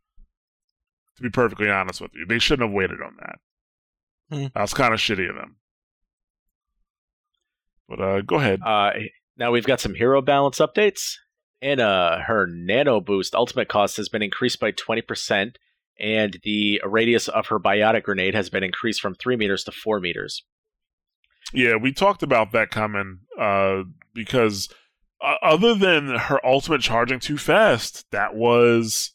To be perfectly honest with you, they shouldn't have waited on that. Hmm. That's kind of shitty of them. But uh, go ahead. Uh, now we've got some hero balance updates. Ana, her nano boost ultimate cost has been increased by 20%, and the radius of her biotic grenade has been increased from 3 meters to 4 meters. Yeah, we talked about that coming uh, because uh, other than her ultimate charging too fast, that was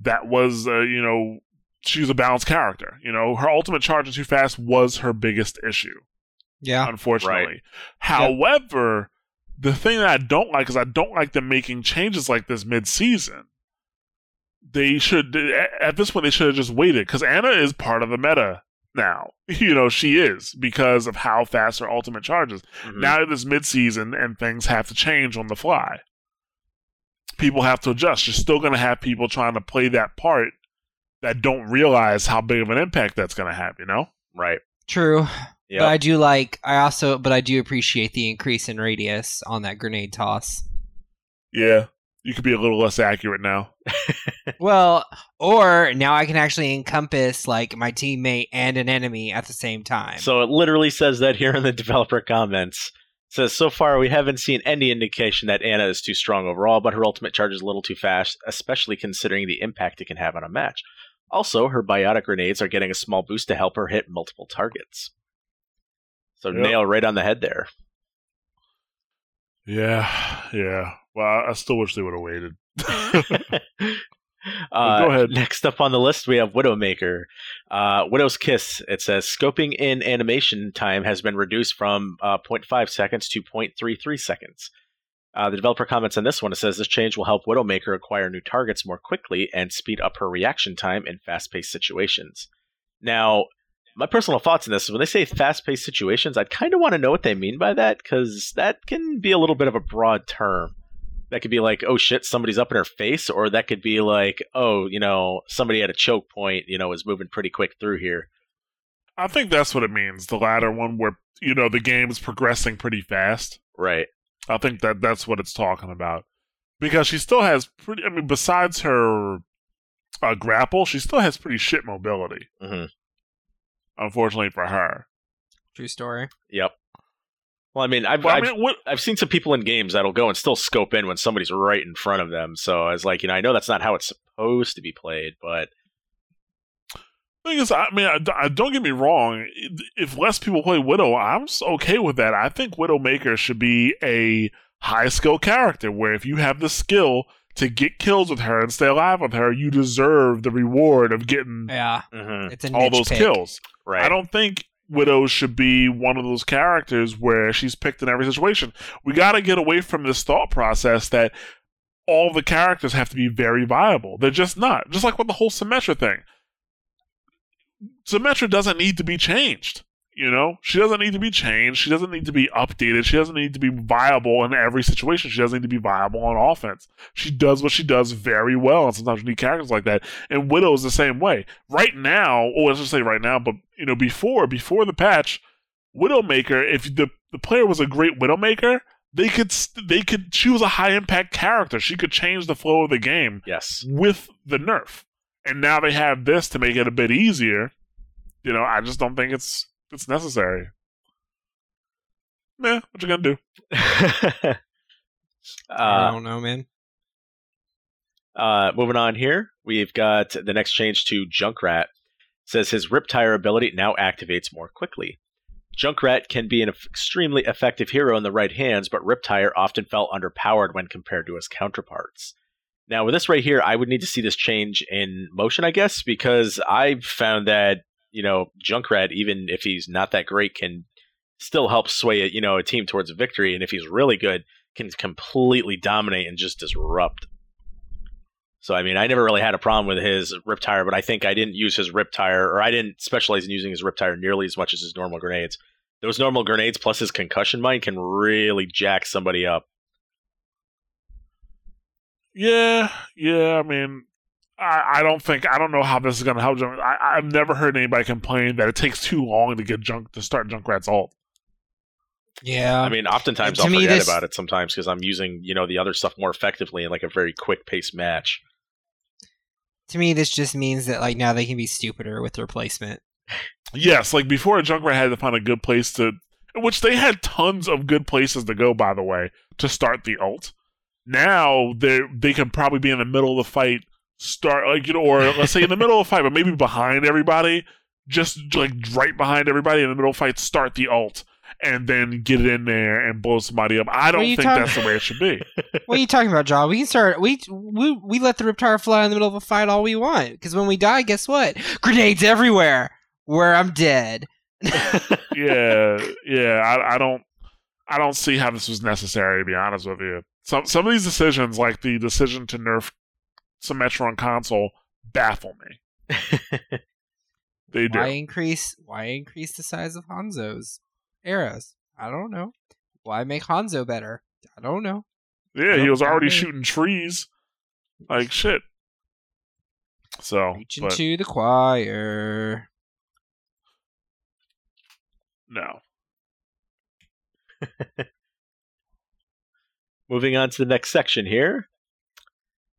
that was uh, you know she's a balanced character. You know her ultimate charging too fast was her biggest issue, Yeah. unfortunately. However, the thing that I don't like is I don't like them making changes like this mid-season. They should at this point they should have just waited because Ana is part of the meta now. You know she is because of how fast her ultimate charges. Mhm. Now it is mid-season and things have to change on the fly. People have to adjust. You're still going to have people trying to play that part that don't realize how big of an impact that's going to have. You know? right. True. Yep. But I do like I also but I do appreciate the increase in radius on that grenade toss. Yeah. You could be a little less accurate now. well, or now I can actually encompass like my teammate and an enemy at the same time. So it literally says that here in the developer comments. It says so far we haven't seen any indication that Ana is too strong overall, but her ultimate charge is a little too fast, especially considering the impact it can have on a match. Also, her biotic grenades are getting a small boost to help her hit multiple targets. So Yep. nail right on the head there. Yeah. Yeah. Well, I still wish they would have waited. Uh, Go ahead. Next up on the list, we have Widowmaker. Uh, Widow's Kiss. It says scoping in animation time has been reduced from uh, 0.5 seconds to 0.33 seconds. Uh, the developer comments on this one. It says this change will help Widowmaker acquire new targets more quickly and speed up her reaction time in fast-paced situations. Now, my personal thoughts on this is when they say fast-paced situations, I'd kind of want to know what they mean by that because that can be a little bit of a broad term that could be like, oh shit, somebody's up in her face, or that could be like, oh, you know, somebody at a choke point, you know, is moving pretty quick through here. I think that's what it means. The latter one, where you know the game is progressing pretty fast. Right. I think that that's what it's talking about because she still has pretty. I mean, besides her uh, grapple, she still has pretty shit mobility. hmm Unfortunately for her. True story. Yep. Well, I mean, I've, But I I've, what? I've seen some people in games that'll go and still scope in when somebody's right in front of them. So I was like, you know, I know that's not how it's supposed to be played, but Thing is, I mean, I, I- don't get me wrong. If less people play Widow, I'm okay with that. I think Widowmaker should be a high skill character where if you have the skill to get kills with her and stay alive with her, you deserve the reward of getting Yeah. Mhm. All those pick. kills. right. I don't think Widow should be one of those characters where she's picked in every situation. We got to get away from this thought process that all the characters have to be very viable. They're just not. Just like with the whole Symmetra thing. Symmetra doesn't need to be changed. You know, she doesn't need to be changed. She doesn't need to be updated. She doesn't need to be viable in every situation. She doesn't need to be viable on offense. She does what she does very well, and sometimes you need characters like that. And Widow is the same way. Right now, or let's just say right now, but you know, before before the patch, Widowmaker, if the the player was a great Widowmaker, they could they could she was a high impact character. She could change the flow of the game yes. with the nerf. And now they have this to make it a bit easier. You know, I just don't think it's it's necessary. Yeah, what you gonna do? I uh, don't know, man. Uh, moving on here, we've got the next change to Junkrat. says his Riptire ability now activates more quickly. Junkrat can be an extremely effective hero in the right hands, but Riptire often felt underpowered when compared to his counterparts. Now, with this right here, I would need to see this change in motion, I guess, because I've found that you know Junkrat, even if he's not that great, can still help sway you know a team towards a victory, and if he's really good, can completely dominate and just disrupt. So I mean, I never really had a problem with his Riptire, but I think I didn't use his Riptire, or I didn't specialize in using his Riptire nearly as much as his normal grenades. Those normal grenades plus his concussion mine can really jack somebody up. Yeah, yeah. I mean, I, I don't think I don't know how this is going to help. Junk. I, I've never heard anybody complain that it takes too long to get junk to start Junkrat's ult. Yeah. I mean, oftentimes to I'll me, forget this- about it sometimes because I'm using you know the other stuff more effectively in like a very quick pace match. to me, this just means that like now they can be stupider with replacement. Yes, like before, Junkrat had to find a good place to, which they had tons of good places to go. By the way, to start the ult. Now they they can probably be in the middle of the fight, start like you know, or let's say in the middle of the fight, but maybe behind everybody, just like right behind everybody in the middle of fight, start the ult. And then get it in there and blow somebody up. I don't think talking- that's the way it should be. what are you talking about, John? We can start. We we we let the Riptire fly in the middle of a fight all we want. Because when we die, guess what? Grenades everywhere. Where I'm dead. yeah, yeah. I, I don't, I don't see how this was necessary. To be honest with you, some some of these decisions, like the decision to nerf Symmetra on console, baffle me. They do. Why increase? Why increase the size of Hanzo's arrows? I don't know. Why make Hanzo better? I don't know. yeah, he was already Okay. shooting trees, like shit. So, Reaching but to the choir. no. Moving on to the next section here.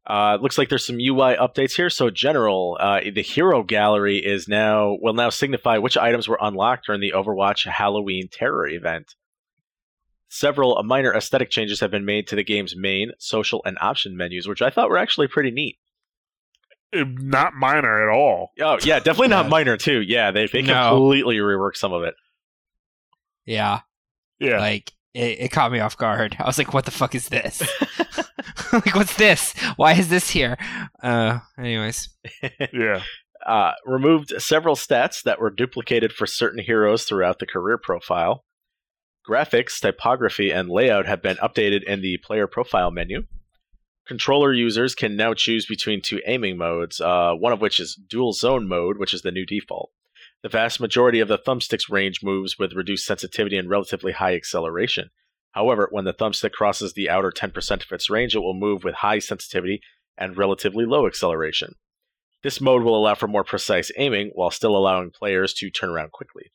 Uh, looks like there's some UI updates here. So, general, uh, the hero gallery is now will now signify which items were unlocked during the Overwatch Halloween Terror event. Several uh, minor aesthetic changes have been made to the game's main, social, and option menus, which I thought were actually pretty neat. Not minor at all. Oh, yeah, definitely not minor too. Yeah, they they No. completely reworked some of it. Yeah, Yeah, like it, it caught me off guard. I was like, "What the fuck is this? like, what's this? Why is this here?" Uh, anyways, yeah. uh, removed several stats that were duplicated for certain heroes throughout the career profile. Graphics, typography, and layout have been updated in the player profile menu. Controller users can now choose between two aiming modes, uh, one of which is dual zone mode, which is the new default. The vast majority of the thumbstick's range moves with reduced sensitivity and relatively high acceleration. However, when the thumbstick crosses the outer 10% of its range, it will move with high sensitivity and relatively low acceleration. This mode will allow for more precise aiming while still allowing players to turn around quickly.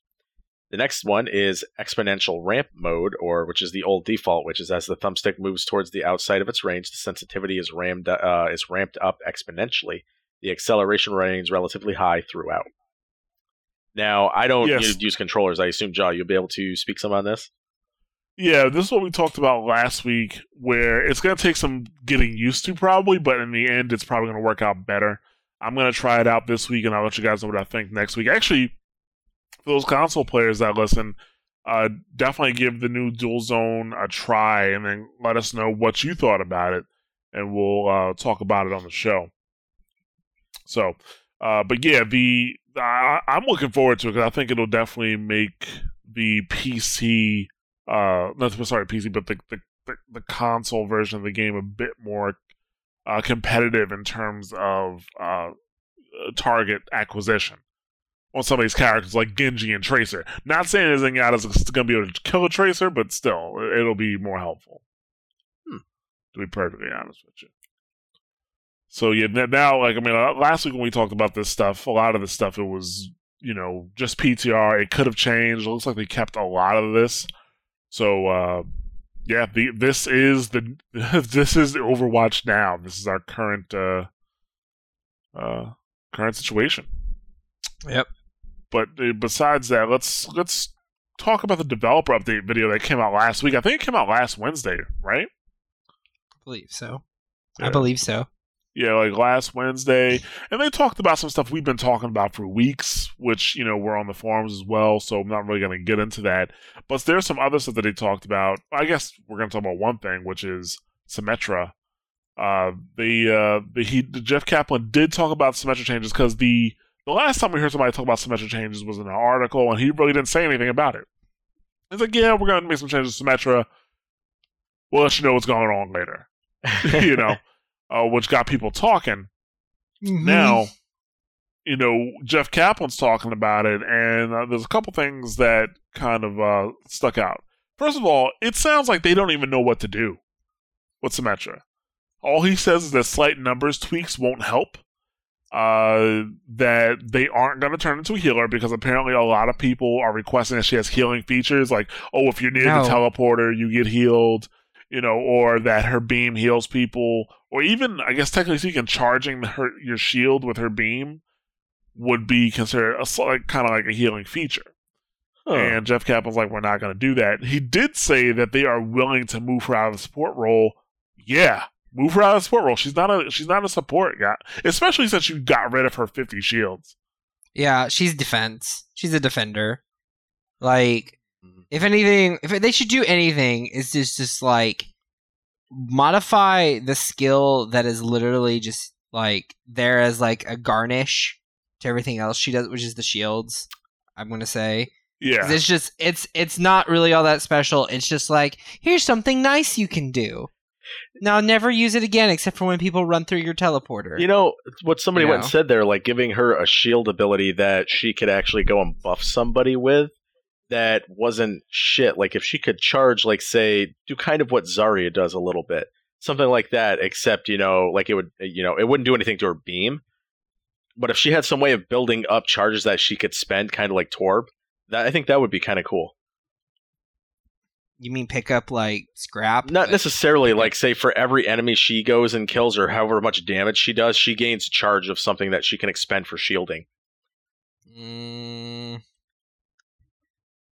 The next one is exponential ramp mode, or which is the old default, which is as the thumbstick moves towards the outside of its range, the sensitivity is rammed uh, is ramped up exponentially. The acceleration remains relatively high throughout. Now, I don't Yes. use, use controllers. I assume, Jaw, you'll be able to speak some on this. Yeah, this is what we talked about last week, where it's going to take some getting used to, probably, but in the end, it's probably going to work out better. I'm going to try it out this week, and I'll let you guys know what I think next week. Actually, for those console players that listen, uh, definitely give the new Dual Zone a try, and then let us know what you thought about it, and we'll uh, talk about it on the show. So, uh, but yeah, the I, I'm looking forward to it because I think it'll definitely make the PC uh not sorry PC but the, the the the console version of the game a bit more uh competitive in terms of uh target acquisition on some of these characters like Genji and Tracer. Not saying out is going to be able to kill a Tracer, but still, it'll be more helpful. Hmm. To be perfectly honest with you. So yeah, now like I mean, uh, last week when we talked about this stuff, a lot of this stuff it was you know just PTR. It could have changed. It looks like they kept a lot of this. So uh, yeah, the this is the this is the Overwatch now. This is our current uh, uh, current situation. Yep. But uh, besides that, let's let's talk about the developer update video that came out last week. I think it came out last Wednesday, right? I believe so. Yeah. I believe so. Yeah, like last Wednesday. And they talked about some stuff we've been talking about for weeks, which, you know, we're on the forums as well, so I'm not really going to get into that. But there's some other stuff that they talked about. I guess we're going to talk about one thing, which is Symmetra. Uh, the, uh, the, he, Jeff Kaplan did talk about Symmetra changes because the, the last time we heard somebody talk about Symmetra changes was in an article, and he really didn't say anything about it. He's like, yeah, we're going to make some changes to Symmetra. We'll let you know what's going on later. you know. Uh, which got people talking. Mm-hmm. Now, you know, Jeff Kaplan's talking about it, and uh, there's a couple things that kind of uh, stuck out. First of all, it sounds like they don't even know what to do with Symmetra. All he says is that slight numbers tweaks won't help. Uh, that they aren't going to turn into a healer because apparently a lot of people are requesting that she has healing features, like oh, if you're near No. the teleporter, you get healed, you know, or that her beam heals people, or even I guess technically speaking, charging her your shield with her beam would be considered a like kind of like a healing feature. Huh. And Jeff Kaplan's like, we're not going to do that. He did say that they are willing to move her out of the support role. Yeah, move her out of the support role. She's not a she's not a support guy, especially since you got rid of her fifty shields. Yeah, she's defense. She's a defender. Like. If anything, if they should do anything, it's just just like modify the skill that is literally just like there as like a garnish to everything else she does, which is the shields. I'm gonna say. Yeah, it's just it's it's not really all that special. It's just like here's something nice you can do. Now never use it again except for when people run through your teleporter. You know what somebody You went and said there, like giving her a shield ability that she could actually go and buff somebody with. That wasn't shit. Like if she could charge, like say, do kind of what Zarya does a little bit, something like that. Except you know, like it would, you know, it wouldn't do anything to her beam. But if she had some way of building up charges that she could spend, kind of like Torb, that I think that would be kind of cool. you mean pick up like scrap? Not necessarily like say for every enemy she goes and kills or however much damage she does, she gains charge of something that she can expend for shielding. Mm,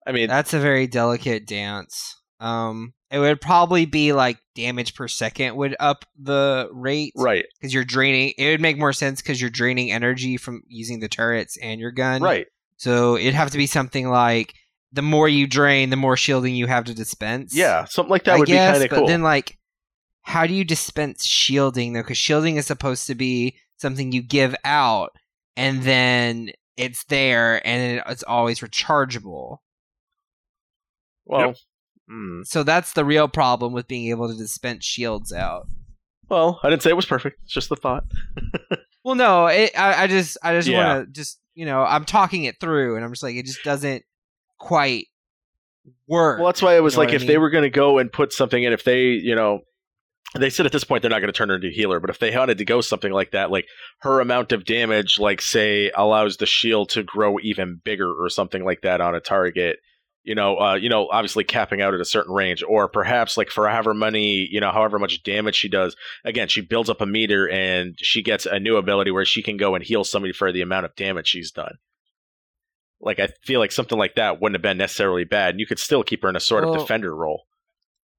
I mean, that's a very delicate dance. Um, it would probably be like damage per second would up the rate, right, Because you're draining. It would make more sense because you're draining energy from using the turrets and your gun. right. So it'd have to be something like the more you drain, the more shielding you have to dispense. Yeah, something like that I would guess, be kind of but cool. then like, how do you dispense shielding though? Because shielding is supposed to be something you give out, and then it's there, and it's always rechargeable. Well, Yep. hmm. So that's the real problem with being able to dispense shields out. well, I didn't say it was perfect. It's just the thought. Well, no, it, I, I just, I just Yeah. want to just, you know, I'm talking it through, and I'm just like, it just doesn't quite work. Well, that's why it was You know like what I if they were going to go and put something in, if they, you know, they said at this point they're not going to turn her into a healer, but if they wanted to go something like that, like her amount of damage, like say, allows the shield to grow even bigger or something like that on a target. You know, uh, you know, obviously capping out at a certain range, or perhaps like for however many, you know, however much damage she does. Again, she builds up a meter and she gets a new ability where she can go and heal somebody for the amount of damage she's done. Like I feel like something like that wouldn't have been necessarily bad. and You could still keep her in a sort Well, of defender role.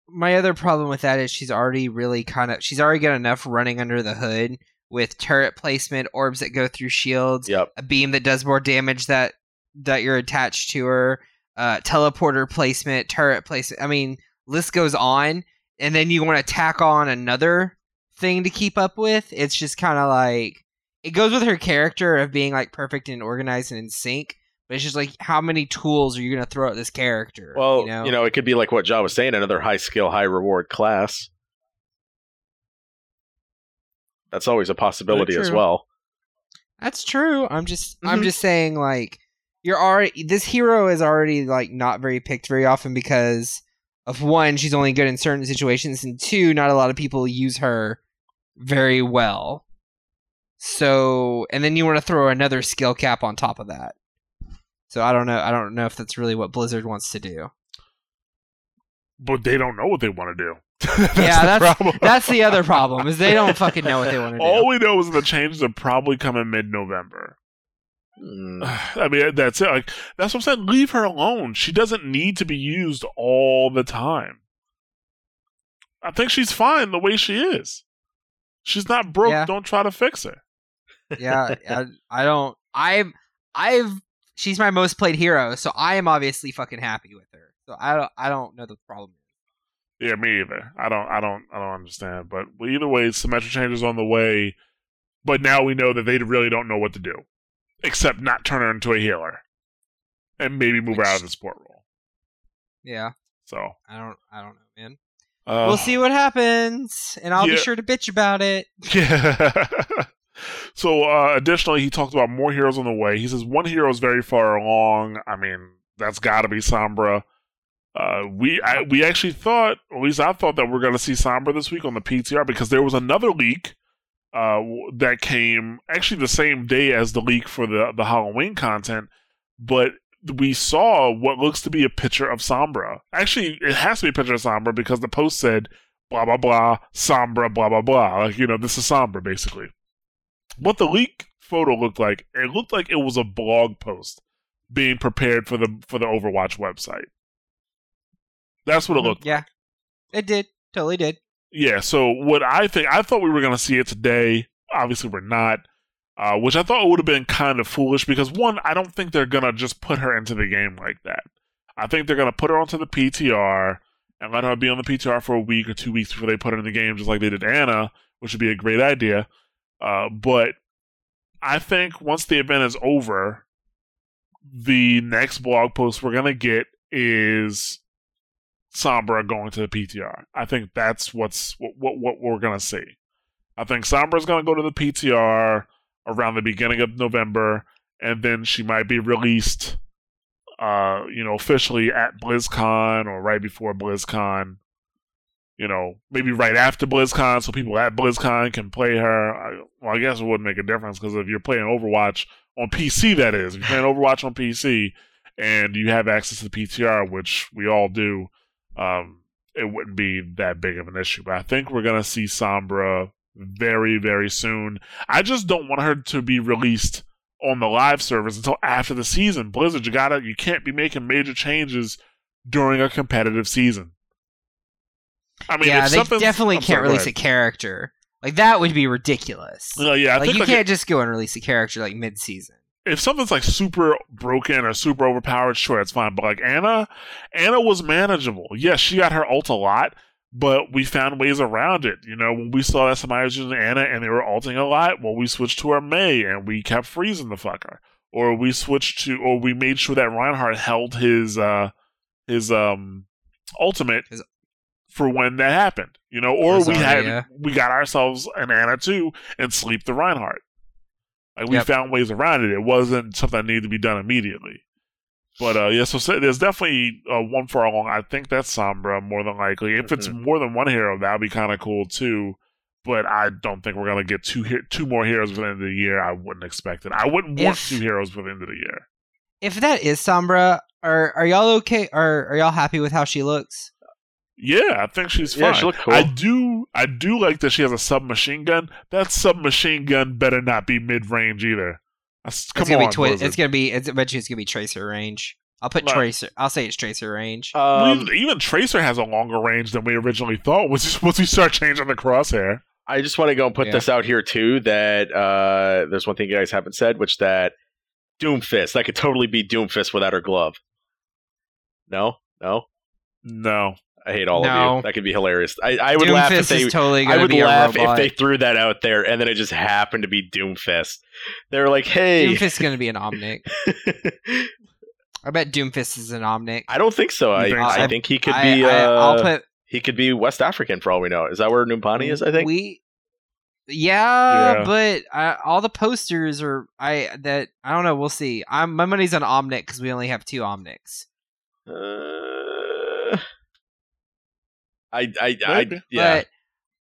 My other problem with that is she's already really kind of, she's already got enough running under the hood with turret placement, orbs that go through shields, Yep. a beam that does more damage that that you're attached to her, uh, teleporter placement, turret placement. I mean, list goes on, and then you want to tack on another thing to keep up with. It's just kind of like it goes with her character of being like perfect and organized and in sync. But it's just like how many tools are you gonna throw at this character? Well, you know, it could be like what John was saying, another high skill, high reward class. That's always a possibility as well. That's true. I'm just I'm Mhm. just saying like you're already this hero is already like not very picked very often because of one, she's only good in certain situations, and two, not a lot of people use her very well. So and then you want to throw another skill cap on top of that. So I don't know I don't know if that's really what Blizzard wants to do. but they don't know what they want to do. Yeah, the that's- problem. That's the other problem, is they don't fucking know what they want to do. All we know is the changes are probably coming mid-November. Hmm. Mm. I mean, that's it. Like that's what I'm saying. Leave her alone. She doesn't need to be used all the time. I think she's fine the way she is. She's not broke. Yeah. Don't try to fix her. yeah, I, I don't. I've, I've. She's my most played hero, so I am obviously fucking happy with her. So I don't, I don't know the problem. Yeah, me either. I don't. I don't. I don't understand. But either way, Symmetra changes on the way. But now we know that they really don't know what to do, except not turn her into a healer, and maybe move her out of the support role. Yeah, So I don't, I don't know, man. Uh, we'll see what happens, and I'll yeah. be sure to bitch about it. Yeah. so, uh, additionally, he talked about more heroes on the way. He says one hero is very far along. I mean, that's got to be Sombra. Uh, we I, we actually thought, at least I thought that we're going to see Sombra this week on the PTR because there was another leak uh, that came actually the same day as the leak for the the Halloween content, but we saw what looks to be a picture of Sombra. Actually, it has to be a picture of Sombra because the post said blah blah blah Sombra blah blah blah. Like you know, this is Sombra basically. What the leak photo looked like, it looked like it was a blog post being prepared for the for the Overwatch website. That's what it looked. Yeah, it did. Totally did. Yeah. So what I think, I thought we were going to see it today. Obviously, we're not. Uh, which I thought would have been kind of foolish because one, I don't think they're gonna just put her into the game like that. I think they're gonna put her onto the PTR and let her be on the PTR for a week or two weeks before they put her in the game, just like they did Ana, which would be a great idea. Uh, but I think once the event is over, the next blog post we're gonna get is Sombra going to the PTR. I think that's what's what what, what we're gonna see. I think Sombra's gonna go to the PTR around the beginning of November, and then she might be released, uh, you know, officially at BlizzCon or right before BlizzCon. You know, maybe right after BlizzCon, so people at BlizzCon can play her. I, well, I guess it wouldn't make a difference because if you're playing Overwatch on PC, that is, if you're playing Overwatch on PC and you have access to the PTR, which we all do, um, it wouldn't be that big of an issue. But I think we're gonna see Sombra very, very soon. I just don't want her to be released on the live servers until after the season. Blizzard, you gotta, you can't be making major changes during a competitive season. I mean, yeah, they definitely I'm can't sorry, release a character. Like that would be ridiculous. No, yeah, I like you like, can't just go and release a character like mid-season. If something's like super broken or super overpowered, sure, it's fine. But like Ana, Ana was manageable. Yes, she got her ult a lot, but we found ways around it. You know, when we saw that somebody was using Ana and they were ulting a lot, well, we switched to our Mei and we kept freezing the fucker. Or we switched to, or we made sure that Reinhardt held his, uh, his, um, ultimate His- for when that happened. You know, or we had, we got ourselves an Ana too and sleep the Reinhardt. Like we Yep. found ways around it. It wasn't something that needed to be done immediately. But uh, yeah, so, there's definitely uh, one for along. I think that's Sombra more than likely. If it's more than one hero, that'd be kind of cool too. But I don't think we're gonna get two he- two more heroes for the end of the year. I wouldn't expect it. I wouldn't want If- two heroes for the end of the year. If that is Sombra, are are y'all okay? Are are y'all happy with how she looks? Yeah, I think she's Yeah, fine. she looked cool. I do I do like that she has a submachine gun. That submachine gun better not be mid range either. That's- Come it's gonna on, be twi- It's gonna be. It's, I bet you it's gonna be Tracer range. I'll put Like- Tracer. I'll say it's Tracer range. Um, even, even Tracer has a longer range than we originally thought. Once once we start changing the crosshair. I just want to go and put Yeah. this out here too. That uh, there's one thing you guys haven't said, which that Doomfist that could totally be Doomfist without her glove. No, no, No, I hate all of you. That could be hilarious. I, I would laugh if they. totally I would laugh if they threw that out there and then it just happened to be Doomfist. They were like, "Hey, Doomfist is gonna be an Omnic. I bet Doomfist is an Omnic. I don't think so. I, think I think he could be. I, I'll uh, put. he could be West African for all we know. Is that where Numbani is? I think. we. Yeah, Yeah. but uh, all the posters are I that I don't know. We'll see. I'm my money's on Omnic because we only have two Omnics. Uh, I, I, I, yeah. But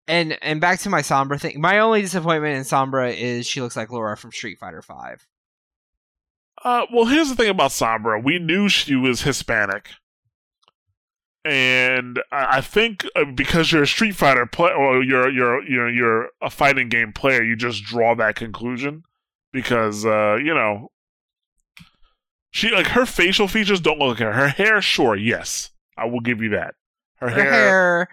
and and back to my Sombra thing. My only disappointment in Sombra is she looks like Laura from Street Fighter Five. Uh, well, here's the thing about Sombra. We knew she was Hispanic, and I, I think uh, because you're a Street Fighter player, or you're you're you're you're a fighting game player, you just draw that conclusion because uh, you know she like her facial features don't look like her. Her hair, sure, yes, I will give you that. Her, Her hair.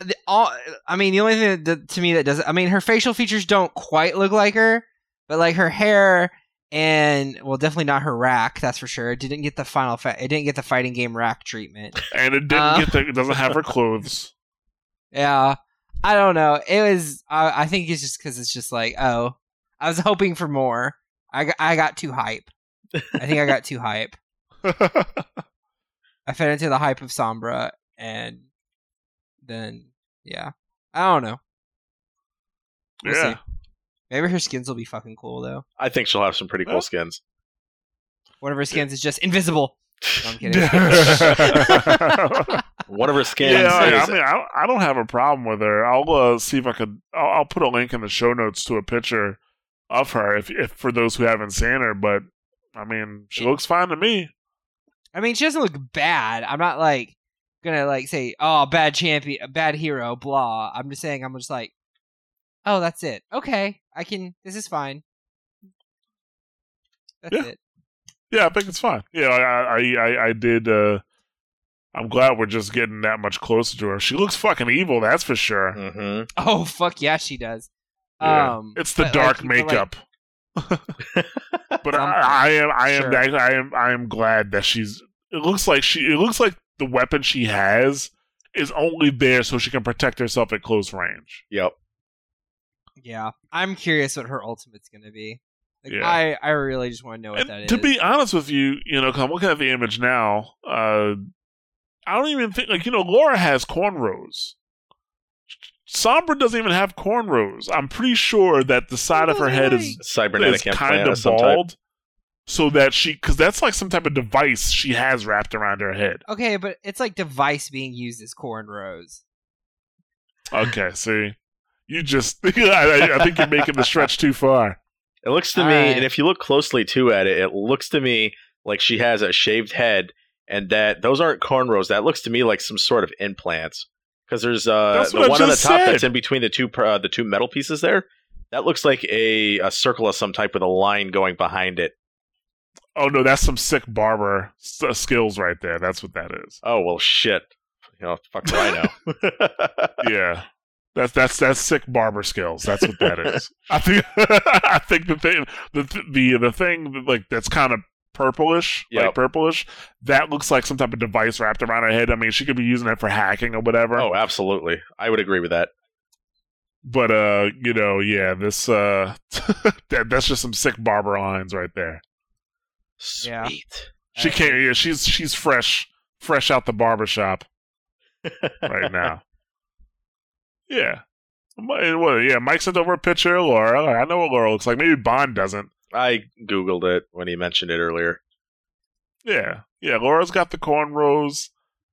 the, all, I mean, the only thing that, to me that doesn't, I mean, her facial features don't quite look like her, but like her hair and well, definitely not her rack. That's for sure. It didn't get the final. Fa- it didn't get the fighting game rack treatment. and it didn't Uh. get the, it doesn't have her clothes. Yeah, I don't know. It was. I, I think it's just because it's just like, oh, I was hoping for more. I got, I got too hype. I think I got too hype. I fed into the hype of Sombra, and then yeah, I don't know. We'll yeah. see. Maybe her skins will be fucking cool though. I think she'll have some pretty cool Well- skins. One of her skins is just invisible. No, I'm kidding. One of her skins I, is I mean, I, don't- I don't have a problem with her. I'll uh, see if I could. I'll, I'll put a link in the show notes to a picture of her, if, if for those who haven't seen her. But I mean, she looks fine to me. I mean, she doesn't look bad. I'm not like gonna like say, "Oh, bad champion, bad hero," blah. I'm just saying, I'm just like, "Oh, that's it. Okay, I can. This is fine. That's Yeah. it." Yeah, I think it's fine. Yeah, I, I, I, I did. Uh, I'm glad we're just getting that much closer to her. She looks fucking evil, that's for sure. hmm Oh fuck yeah, she does. Yeah. Um, it's the dark like, but, like, makeup. but I, I am, I am, Sure. I am, I am glad that she's. It looks like she. It looks like the weapon she has is only there so she can protect herself at close range. Yep. yeah, I'm curious what her ultimate's gonna be. Like, Yeah. I I really just want to know what And that is. to be honest with you, you know, 'cause I'm looking at the image now. Uh, I don't even think like you know Laura has cornrows. Sombra doesn't even have cornrows. I'm pretty sure that the side of her head is Cybernetic is kind of of type. bald, so that she because that's like some type of device she has wrapped around her head. okay, but it's like device being used as cornrows. Okay, see, you just I, I think you're making the stretch too far. It looks to All me, right. and if you look closely too at it, it looks to me like she has a shaved head, and that those aren't cornrows. That looks to me like some sort of implants. Because there's uh, the I one on the top said. that's in between the two uh, the two metal pieces there. That looks like a, a circle of some type with a line going behind it. Oh no, that's some sick barber s- uh, skills right there. That's what that is. Oh well, shit. You know, fuck do I know? yeah. That's that's that's sick barber skills. That's what that is. I think I think the thing the the the thing that, like that's kind of purplish, like purplish. That looks like some type of device wrapped around her head. I mean, she could be using it for hacking or whatever. oh, absolutely. I would agree with that. But uh, you know, yeah, this uh, that that's just some sick barber lines right there. Sweet. Yeah. She can't. Yeah, she's she's fresh, fresh out the barber shop right now. yeah. Mi- What, yeah, Mike sent over a picture of Laura. I know what Laura looks like. Maybe Bond doesn't. I googled it when he mentioned it earlier. Yeah, yeah. Laura's got the cornrows,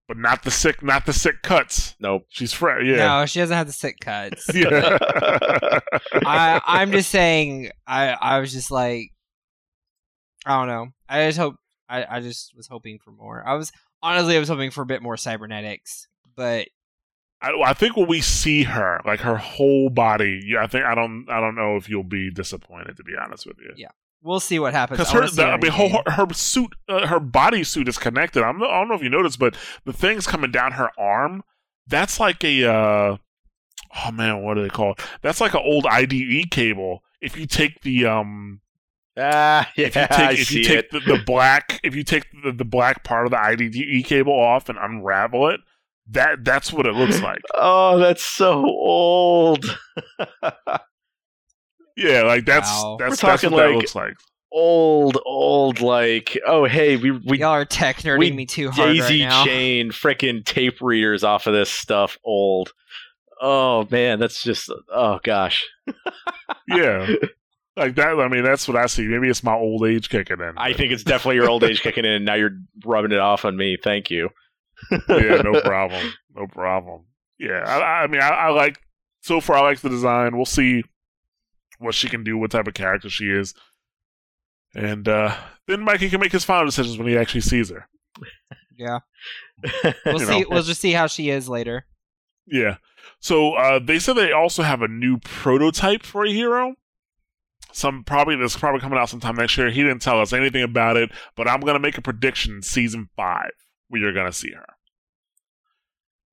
but not the sick, not the sick cuts. Nope. She's fresh. Yeah, No, she doesn't have the sick cuts. yeah. I I'm just saying. I I was just like, I don't know. I just hope. I I just was hoping for more. I was honestly I was hoping for a bit more cybernetics, but I, I think when we see her, like her whole body, yeah, I think I don't, I don't know if you'll be disappointed. To be honest with you. Yeah. We'll see what happens. Because her, the, her I mean, game. her, her suit, uh, her body suit is connected. I'm, I don't know if you noticed, but the things coming down her arm, that's like a, uh, oh man, what do they call it? That's like an old IDE cable. If you take the, um, Ah, yeah, if you take, I if see you take it. the, the black, if you take the, the black part of the IDE cable off and unravel it, that that's what it looks like. Oh, that's so old. Yeah, like that's Wow. that's, We're that's talking what that looks like. old, old, like, oh, hey, we, we Y'all are tech nerding we me too hard daisy right now. chain freaking tape readers off of this stuff old. Oh, man, that's just, oh, gosh. Yeah. Like that, I mean, that's what I see. Maybe it's my old age kicking in. I think it's definitely your old age kicking in, and now you're rubbing it off on me. Thank you. yeah, no problem. No problem. Yeah, I, I mean, I, I like so far. I like the design. We'll see what she can do, what type of character she is, and uh, then Mikey can make his final decisions when he actually sees her. Yeah, we'll see. know. We'll just see how she is later. Yeah. So uh, they said they also have a new prototype for a hero. Some probably this probably coming out sometime next year. He didn't tell us anything about it, but I'm gonna make a prediction: season five, where you're gonna see her.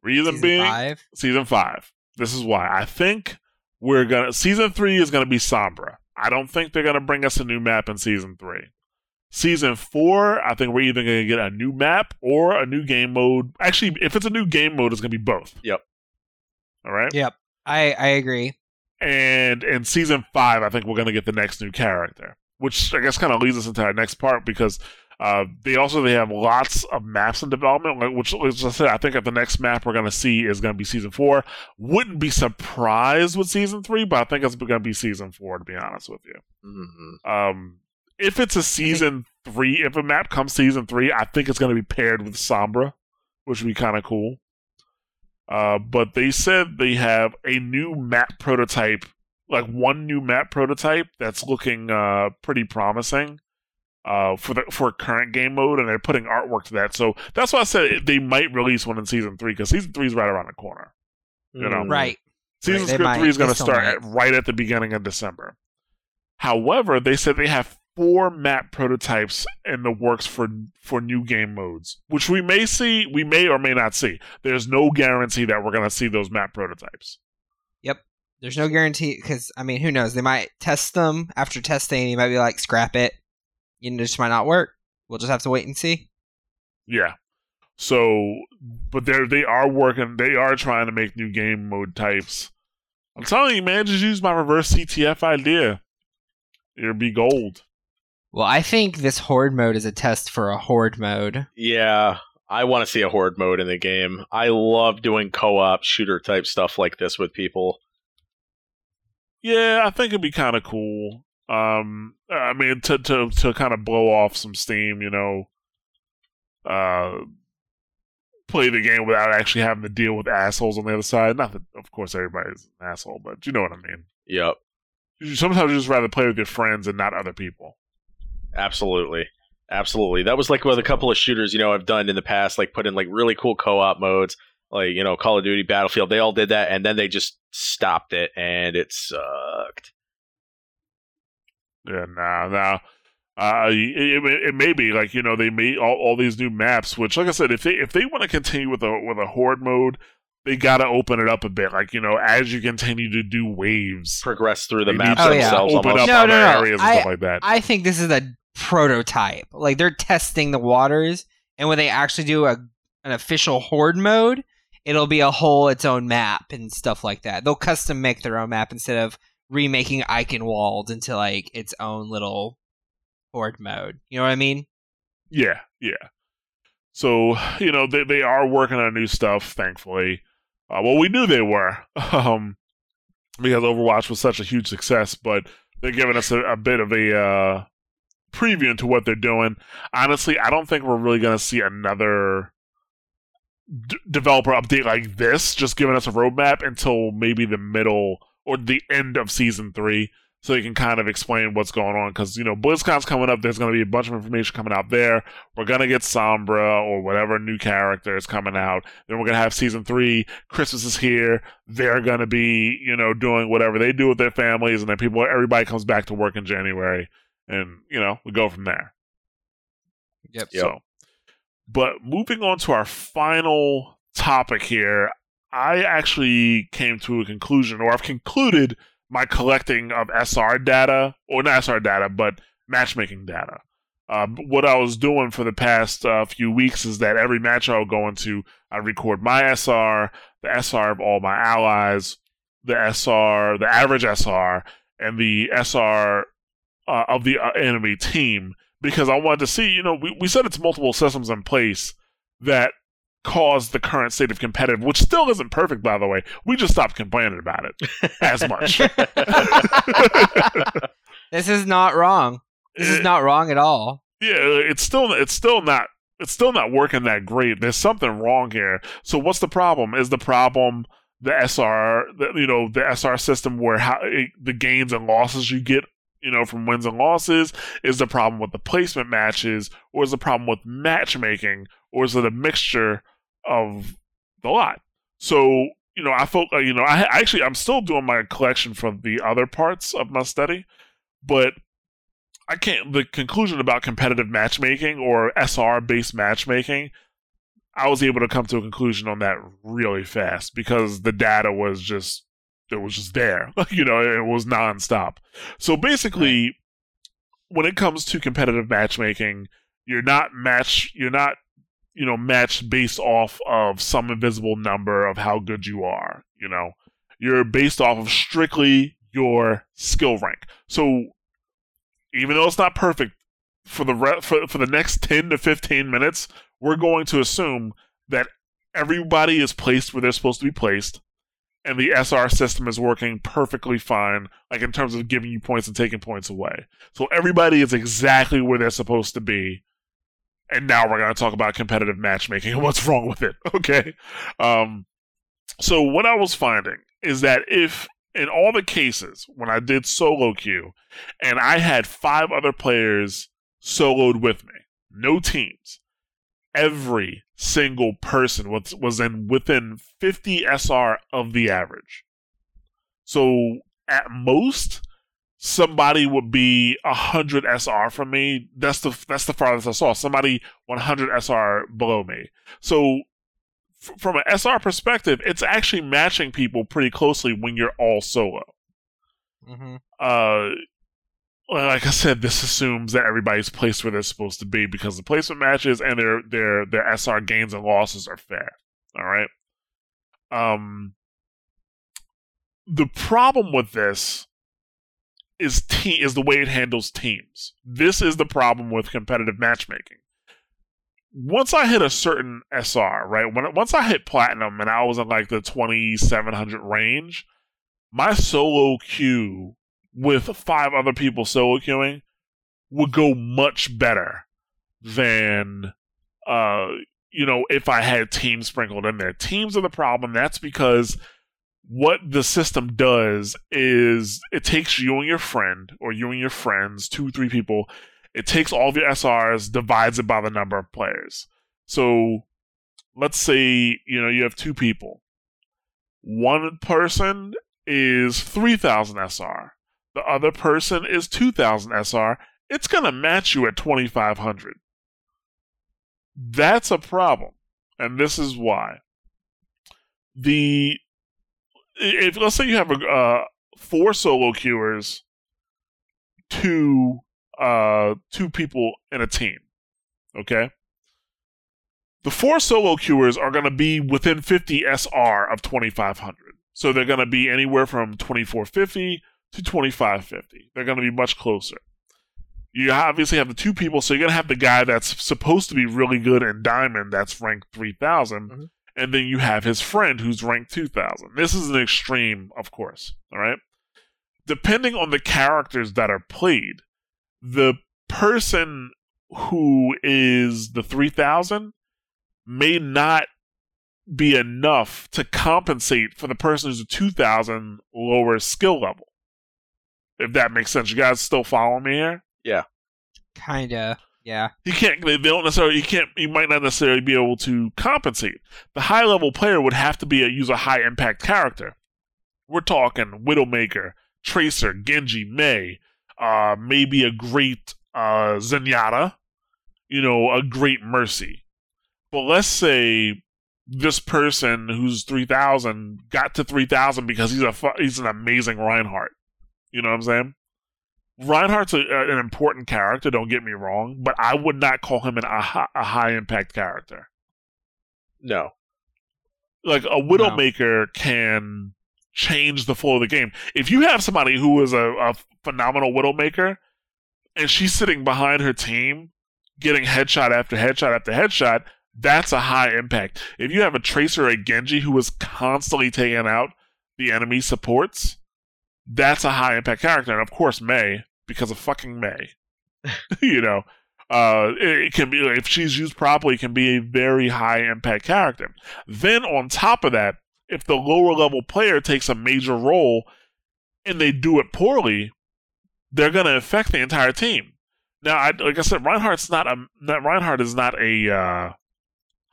Reason Season being, five. season five. This is why I think we're gonna season three is gonna be Sombra. I don't think they're gonna bring us a new map in season three. Season four, I think we're either gonna get a new map or a new game mode. Actually, if it's a new game mode, it's gonna be both. Yep. All right. Yep, I I agree. And in season five, I think we're gonna get the next new character, which I guess kind of leads us into our next part because Uh, they also they have lots of maps in development, which, as I said, I think that the next map we're going to see is going to be season four. Wouldn't be surprised with season three, but I think it's going to be season four. To be honest with you, Mhm. um, if it's a season three, if a map comes season three, I think it's going to be paired with Sombra, which would be kind of cool. Uh, but they said they have a new map prototype, like one new map prototype that's looking uh, pretty promising uh, for the for current game mode, and they're putting artwork to that. So that's why I said they might release one in season three because season three is right around the corner. You know. Mm. Right. Season Right, they might. three is going to start at, right at the beginning of December. However, they said they have four map prototypes in the works for for new game modes, which we may see, we may or may not see. There's no guarantee that we're going to see those map prototypes. Yep, there's no guarantee because I mean, who knows? They might test them after testing. You might be like, scrap it. You know, it just might not work. We'll just have to wait and see. Yeah. So, but they're they are working. They are trying to make new game mode types. I'm telling you, man, just use my reverse CTF idea. It'll be gold. Well, I think this horde mode is a test for a horde mode. Yeah, I want to see a horde mode in the game. I love doing co-op shooter type stuff like this with people. Yeah, I think it'd be kind of cool. Um, I mean, to to to kind of blow off some steam, you know, uh, play the game without actually having to deal with assholes on the other side. Not that, of course, everybody's an asshole, but you know what I mean. Yep, You- Sometimes you just rather play with your friends and not other people. Absolutely. Absolutely. That was like with a couple of shooters, you know, I've done in the past, like put in like really cool co-op modes, like, you know, Call of Duty, Battlefield. They all did that and then they just stopped it and it sucked. Yeah, nah, nah. Uh, it, it, it may be like you know they made all, all these new maps, which, like I said, if they if they want to continue with a with a horde mode, they got to open it up a bit. Like you know, as you continue to do waves, Progress through the they maps need to Oh, yeah. themselves open up No, other no, no. areas and stuff like that. I think this is a prototype. Like they're testing the waters, and when they actually do a an official horde mode, it'll be a whole its own map and stuff like that. They'll custom make their own map instead of remaking Eichenwald into like its own little horde mode. You know what I mean? Yeah, yeah. So you know they they are working on new stuff. Thankfully, uh, well we knew they were, um, because Overwatch was such a huge success. But they're giving us a, a bit of a uh, preview into what they're doing. Honestly, I don't think we're really going to see another d- developer update like this, just giving us a roadmap until maybe the middle or the end of season three so they can kind of explain what's going on. Because you know, BlizzCon's coming up. There's going to be a bunch of information coming out there. We're gonna get Sombra or whatever new character is coming out. Then we're gonna have season three. Christmas is here. They're gonna be you know doing whatever they do with their families, and then people, everybody comes back to work in January, and you know we go from there. Yep. Yep. So, but moving on to our final topic here, I actually came to a conclusion, or I've concluded my collecting of SR data, or not SR data, but matchmaking data. Um, what I was doing for the past uh, few weeks is that every match I would go into, I record my SR, the SR of all my allies, the SR, the average SR, and the SR uh, of the uh, enemy team because I wanted to see, you know, we, we said it's multiple systems in place that cause the current state of competitive, which still isn't perfect, by the way. We just stopped complaining about it as much. This is not wrong. This is not wrong at all. yeah, it's still it's still not it's still not working that great. There's something wrong here. So what's the problem? Is the problem the SR, the, you know, the SR system where how it, the gains and losses you get, you know, from wins and losses? Is the problem with the placement matches, or is the problem with matchmaking, or is it a mixture of the lot? So you know, I felt like you know, I, actually I'm still doing my collection from the other parts of my study, but I can't. The conclusion about competitive matchmaking or SR based matchmaking, I was able to come to a conclusion on that really fast because the data was just it was just there. you know, it was nonstop. So basically, when it comes to competitive matchmaking, you're not match. You're not you know matched based off of some invisible number of how good you are. You know, you're based off of strictly your skill rank. So even though it's not perfect, for the re- for, for the next 10 to 15 minutes, we're going to assume that everybody is placed where they're supposed to be placed and the SR system is working perfectly fine, like in terms of giving you points and taking points away. So everybody is exactly where they're supposed to be. And now we're going to talk about competitive matchmaking and what's wrong with it. Okay. Um, so what I was finding is that if in all the cases when I did solo queue and I had five other players soloed with me, no teams, every single person was was in within 50 SR of the average. So at most, somebody would be 100 SR from me. That's the that's the farthest I saw. Somebody 100 SR below me. So f- from an SR perspective, it's actually matching people pretty closely when you're all solo. Mm-hmm. Uh, like I said, this assumes that everybody's placed where they're supposed to be because the placement matches and their their their SR gains and losses are fair. All right. Um. The problem with this is te- is the way it handles teams. This is the problem with competitive matchmaking. Once I hit a certain SR, right? When once I hit platinum and I was in like the twenty seven hundred range, my solo queue with five other people solo queuing would go much better than uh you know if I had teams sprinkled in there. Teams are the problem. That's because what the system does is it takes you and your friend or you and your friends, two, three people, it takes all of your SRs, divides it by the number of players. So let's say, you know, you have two people. One person is 3000 SR the other person is 2000 SR, it's going to match you at 2500. That's a problem. And this is why. The if let's say you have a uh, four solo queuers, two uh two people in a team, okay? The four solo queuers are going to be within 50 SR of 2500. So they're going to be anywhere from 2450 to 2550. They're going to be much closer. You obviously have the two people, so you're going to have the guy that's supposed to be really good in Diamond that's ranked 3000, Mhm. and then you have his friend who's ranked 2000. This is an extreme, of course, all right? Depending on the characters that are played, the person who is the 3000 may not be enough to compensate for the person who's a 2000 lower skill level if that makes sense. You guys still follow me here? Yeah, kinda. Yeah. He can't. They don't necessarily. He can't. He might not necessarily be able to compensate. The high level player would have to be a use a high impact character. We're talking Widowmaker, Tracer, Genji, Mei, uh, maybe a great uh, Zenyatta, you know, a great Mercy. But let's say this person who's three thousand got to three thousand because he's a fu- he's an amazing Reinhardt. You know what I'm saying? Reinhardt's a, an important character. Don't get me wrong, but I would not call him an, a, hi- a high impact character. No. Like a Widowmaker can change the flow of the game. If you have somebody who is a, a phenomenal Widowmaker and she's sitting behind her team, getting headshot after headshot after headshot, that's a high impact. If you have a Tracer or a Genji who is constantly taking out the enemy supports, that's a high impact character. And of course, Mei, because of fucking Mei, you know, uh, it, can be if she's used properly, can be a very high impact character. Then on top of that, if the lower level player takes a major role and they do it poorly, they're going to affect the entire team. Now, I, like I said, Reinhardt's not a Reinhardt is not a uh,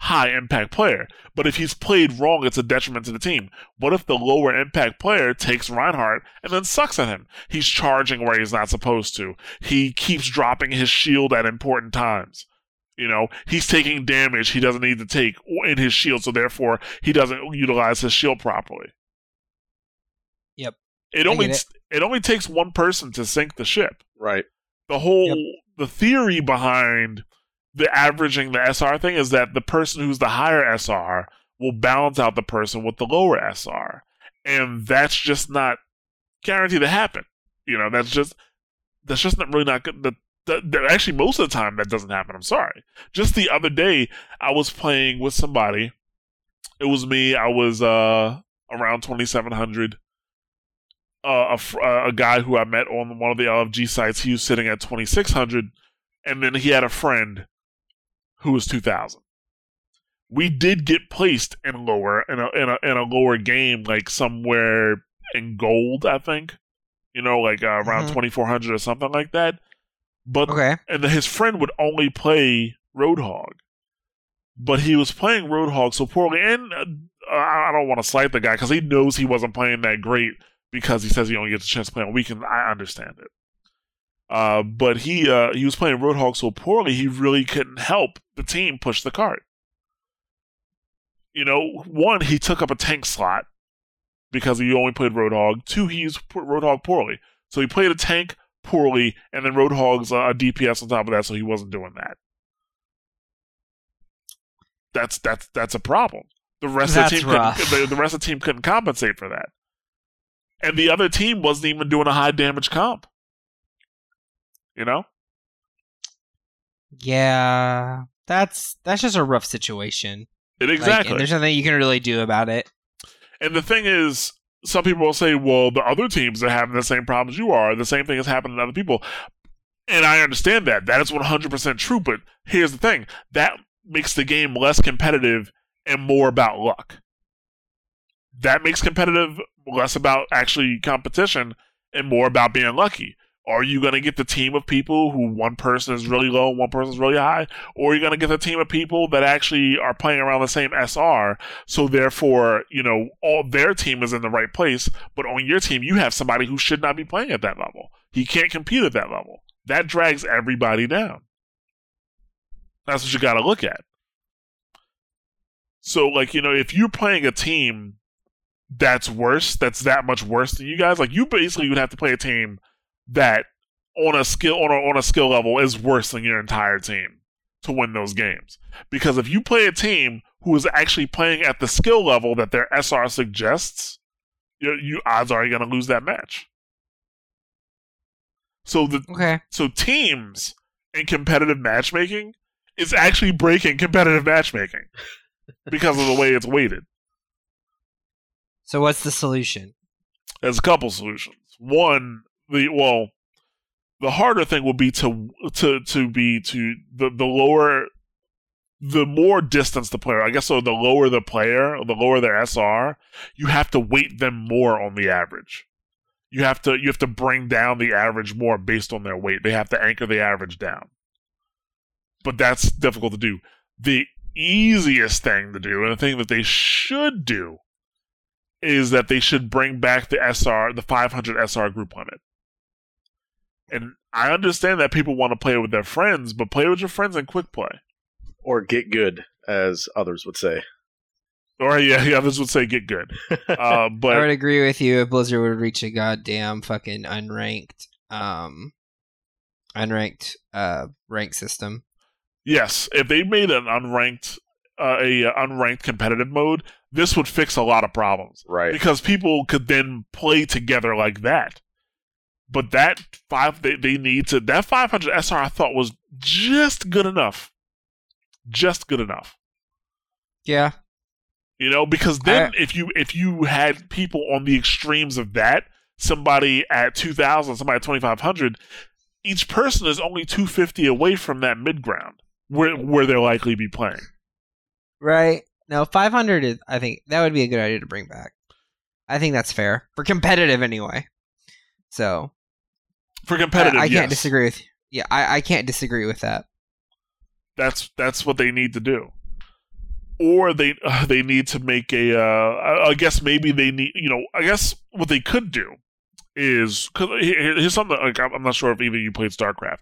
high impact player, but if he's played wrong, it's a detriment to the team. What if the lower impact player takes Reinhardt and then sucks at him? He's charging where he's not supposed to. He keeps dropping his shield at important times. You know, he's taking damage he doesn't need to take in his shield, so therefore he doesn't utilize his shield properly. Yep. It I only get it only takes one person to sink the ship Right. the whole Yep. the theory behind the averaging the SR thing is that the person who's the higher SR will balance out the person with the lower SR. And that's just not guaranteed to happen. You know, that's just that's just not really not good. Actually, most of the time, that doesn't happen. I'm sorry. Just the other day, I was playing with somebody. It was me. I was uh around 2700. Uh, a, a guy who I met on one of the LFG sites, he was sitting at 2600, and then he had a friend who was 2000 we did get placed in lower in a in a in a lower game, like somewhere in gold, I think. You know, like uh, around Mhm. four hundred or something like that. But Okay. and then his friend would only play Roadhog, but he was playing Roadhog so poorly. And uh, I don't want to slight the guy because he knows he wasn't playing that great because he says he only gets a chance to play on weekend. I understand it. Uh, but he uh, he was playing Roadhog so poorly, he really couldn't help the team push the cart. You know, one he took up a tank slot because he only played Roadhog. Two, he used Roadhog poorly, so he played a tank poorly, and then Roadhog's uh, a DPS on top of that, so he wasn't doing that. That's that's that's a problem. The rest of the team the, the rest of the team couldn't compensate for that, and the other team wasn't even doing a high damage comp. You know, Yeah, that's that's just a rough situation. it Like, exactly. and there's nothing you can really do about it. And the thing is, some people will say, well, the other teams are having the same problems you are. The same thing is happening to other people. And I understand that. That is 100% true. But here's the thing that makes the game less competitive and more about luck. That makes competitive less about actually competition and more about being lucky. Are you going to get the team of people who one person is really low, and one person is really high, or are you going to get the team of people that actually are playing around the same SR so therefore, you know, all their team is in the right place, but on your team you have somebody who should not be playing at that level. He can't compete at that level. That drags everybody down. That's what you got to look at. So like, you know, if you're playing a team that's worse, that's that much worse than you guys, like you basically would have to play a team that on a skill on a, on a skill level is worse than your entire team to win those games. Because if you play a team who is actually playing at the skill level that their SR suggests, you, you odds are you're going to lose that match. So the Okay. so teams in competitive matchmaking is actually breaking competitive matchmaking because of the way it's weighted. So what's the solution? There's a couple solutions. One, the well, the harder thing will be to to to be to the the lower the more distance the player, I guess so the lower the player, the lower their SR, you have to weight them more on the average. You have to you have to bring down the average more based on their weight. They have to anchor the average down. But that's difficult to do. The easiest thing to do, and the thing that they should do, is that they should bring back the SR, the 500 SR group limit. And I understand that people want to play with their friends, but play with your friends in quick play. or get good, as others would say. Or yeah, yeah, others would say get good. Uh, I would agree with you if Blizzard would reach a goddamn fucking unranked, um, unranked, uh, rank system. yes, if they made an unranked, uh, a unranked competitive mode, this would fix a lot of problems. right. because people could then play together like that. But that five, they, they need to that 500 SR I thought was just good enough, just good enough. Yeah. You know, because then if you if you had people on the extremes of that, somebody at 2,000, somebody at 2,500, each person is only 250 away from that mid ground where where they'll likely be playing. Right. No, 500 is, I think that would be a good idea to bring back. I think that's fair for competitive anyway. So For competitive, I, I can't yes. disagree with. Yeah, I, I can't disagree with that. That's that's what they need to do. Or they uh, they need to make a. Uh, I, I guess maybe they need. You know, I guess what they could do is because here's something. Like I'm not sure if either you played StarCraft,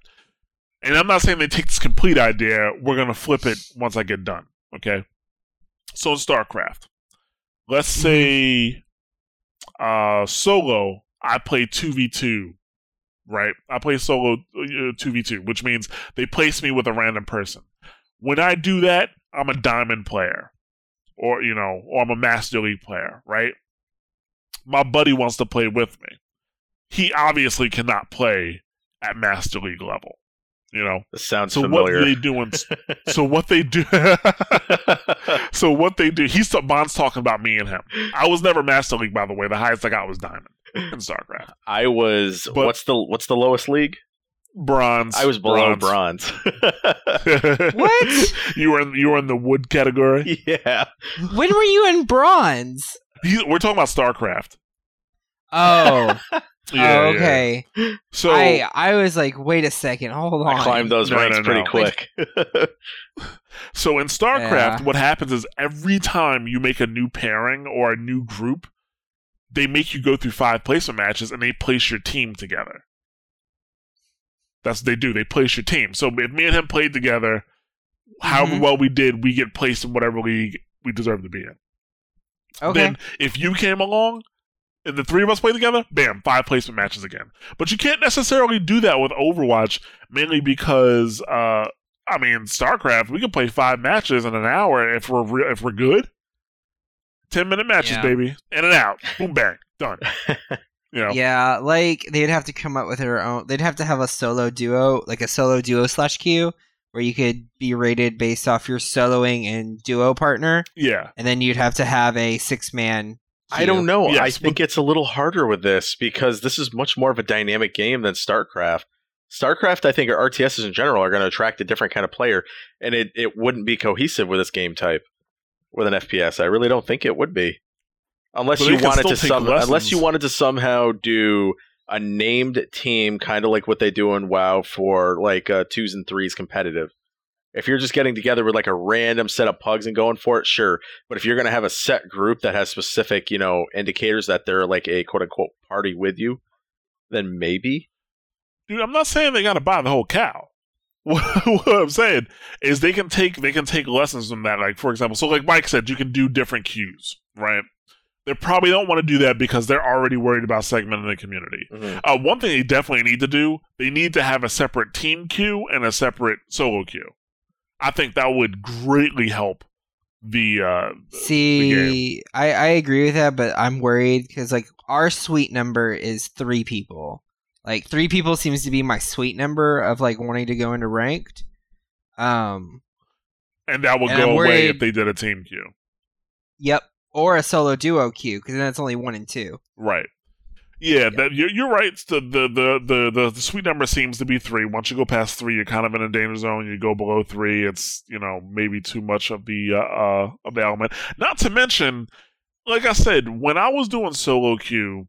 and I'm not saying they take this complete idea. We're gonna flip it once I get done. Okay. So in StarCraft, let's say uh, solo. I play two v two, right? I play solo uh, two v two, which means they place me with a random person. When I do that, I'm a diamond player, or you know, or I'm a master league player, right? My buddy wants to play with me. He obviously cannot play at master league level. You know, This sounds so familiar. what they doing? so what they do? so what they do? He's Bond's talking about me and him. I was never Master League, by the way. The highest I got was Diamond in StarCraft. I was But- what's the what's the lowest league? Bronze. I was below bronze. What? you were in, you were in the wood category. yeah. when were you in bronze? He, we're talking about StarCraft. Oh, Yeah, oh yeah. okay. So I I was like, wait a second, hold on. I climbed those No, ranks no, pretty no. quick. So in StarCraft, Yeah. what happens is every time you make a new pairing or a new group, they make you go through five placement matches and they place your team together. That's what they do. They place your team. So if me and him played together, however Mhm. well we did, we get placed in whatever league we deserve to be in. Okay. Then if you came along and the three of us played together, bam, five placement matches again. But you can't necessarily do that with Overwatch, mainly because uh I mean StarCraft, we can play five matches in an hour if we're re- if we're good. Ten minute matches, Yeah. baby, in and out, boom, bang, done. You know, Yeah, like they'd have to come up with their own. They'd have to have a solo duo, like a solo duo slash queue, where you could be rated based off your soloing and duo partner, yeah. and then you'd have to have a six man. I don't know. I Yes, think it's a little harder with this because this is much more of a dynamic game than StarCraft. StarCraft, I think, or RTSs in general are going to attract a different kind of player, and it, it wouldn't be cohesive with this game type with an FPS. I really don't think it would be, unless But you wanted to some, unless you wanted to somehow do a named team, kind of like what they do in WoW for like uh, twos and threes competitive. If you're just getting together with like a random set of pugs and going for it, sure. But if you're going to have a set group that has specific, you know, indicators that they're like a quote unquote party with you, then maybe. Dude, I'm not saying they got to buy the whole cow. What, what I'm saying is they can take they can take lessons from that. Like for example, so like Mike said, you can do different queues, right? They probably don't want to do that because they're already worried about segmenting the community. Uh, one thing they definitely need to do, they need to have a separate team queue and a separate solo queue. I think that would greatly help the uh See, I I agree with that, but I'm worried because like our sweet number is three people. Like three people seems to be my sweet number of like wanting to go into ranked. Um, and that would And go I'm away worried- if they did a team queue. yep, or a solo duo queue because then it's only one and two. Right. Yeah, That, you're, you're right. The, the, the, the, the, the sweet number seems to be three. Once you go past three, you're kind of in a danger zone. You go below three, it's you know maybe too much of the uh, uh of the element. Not to mention, like I said, when I was doing solo queue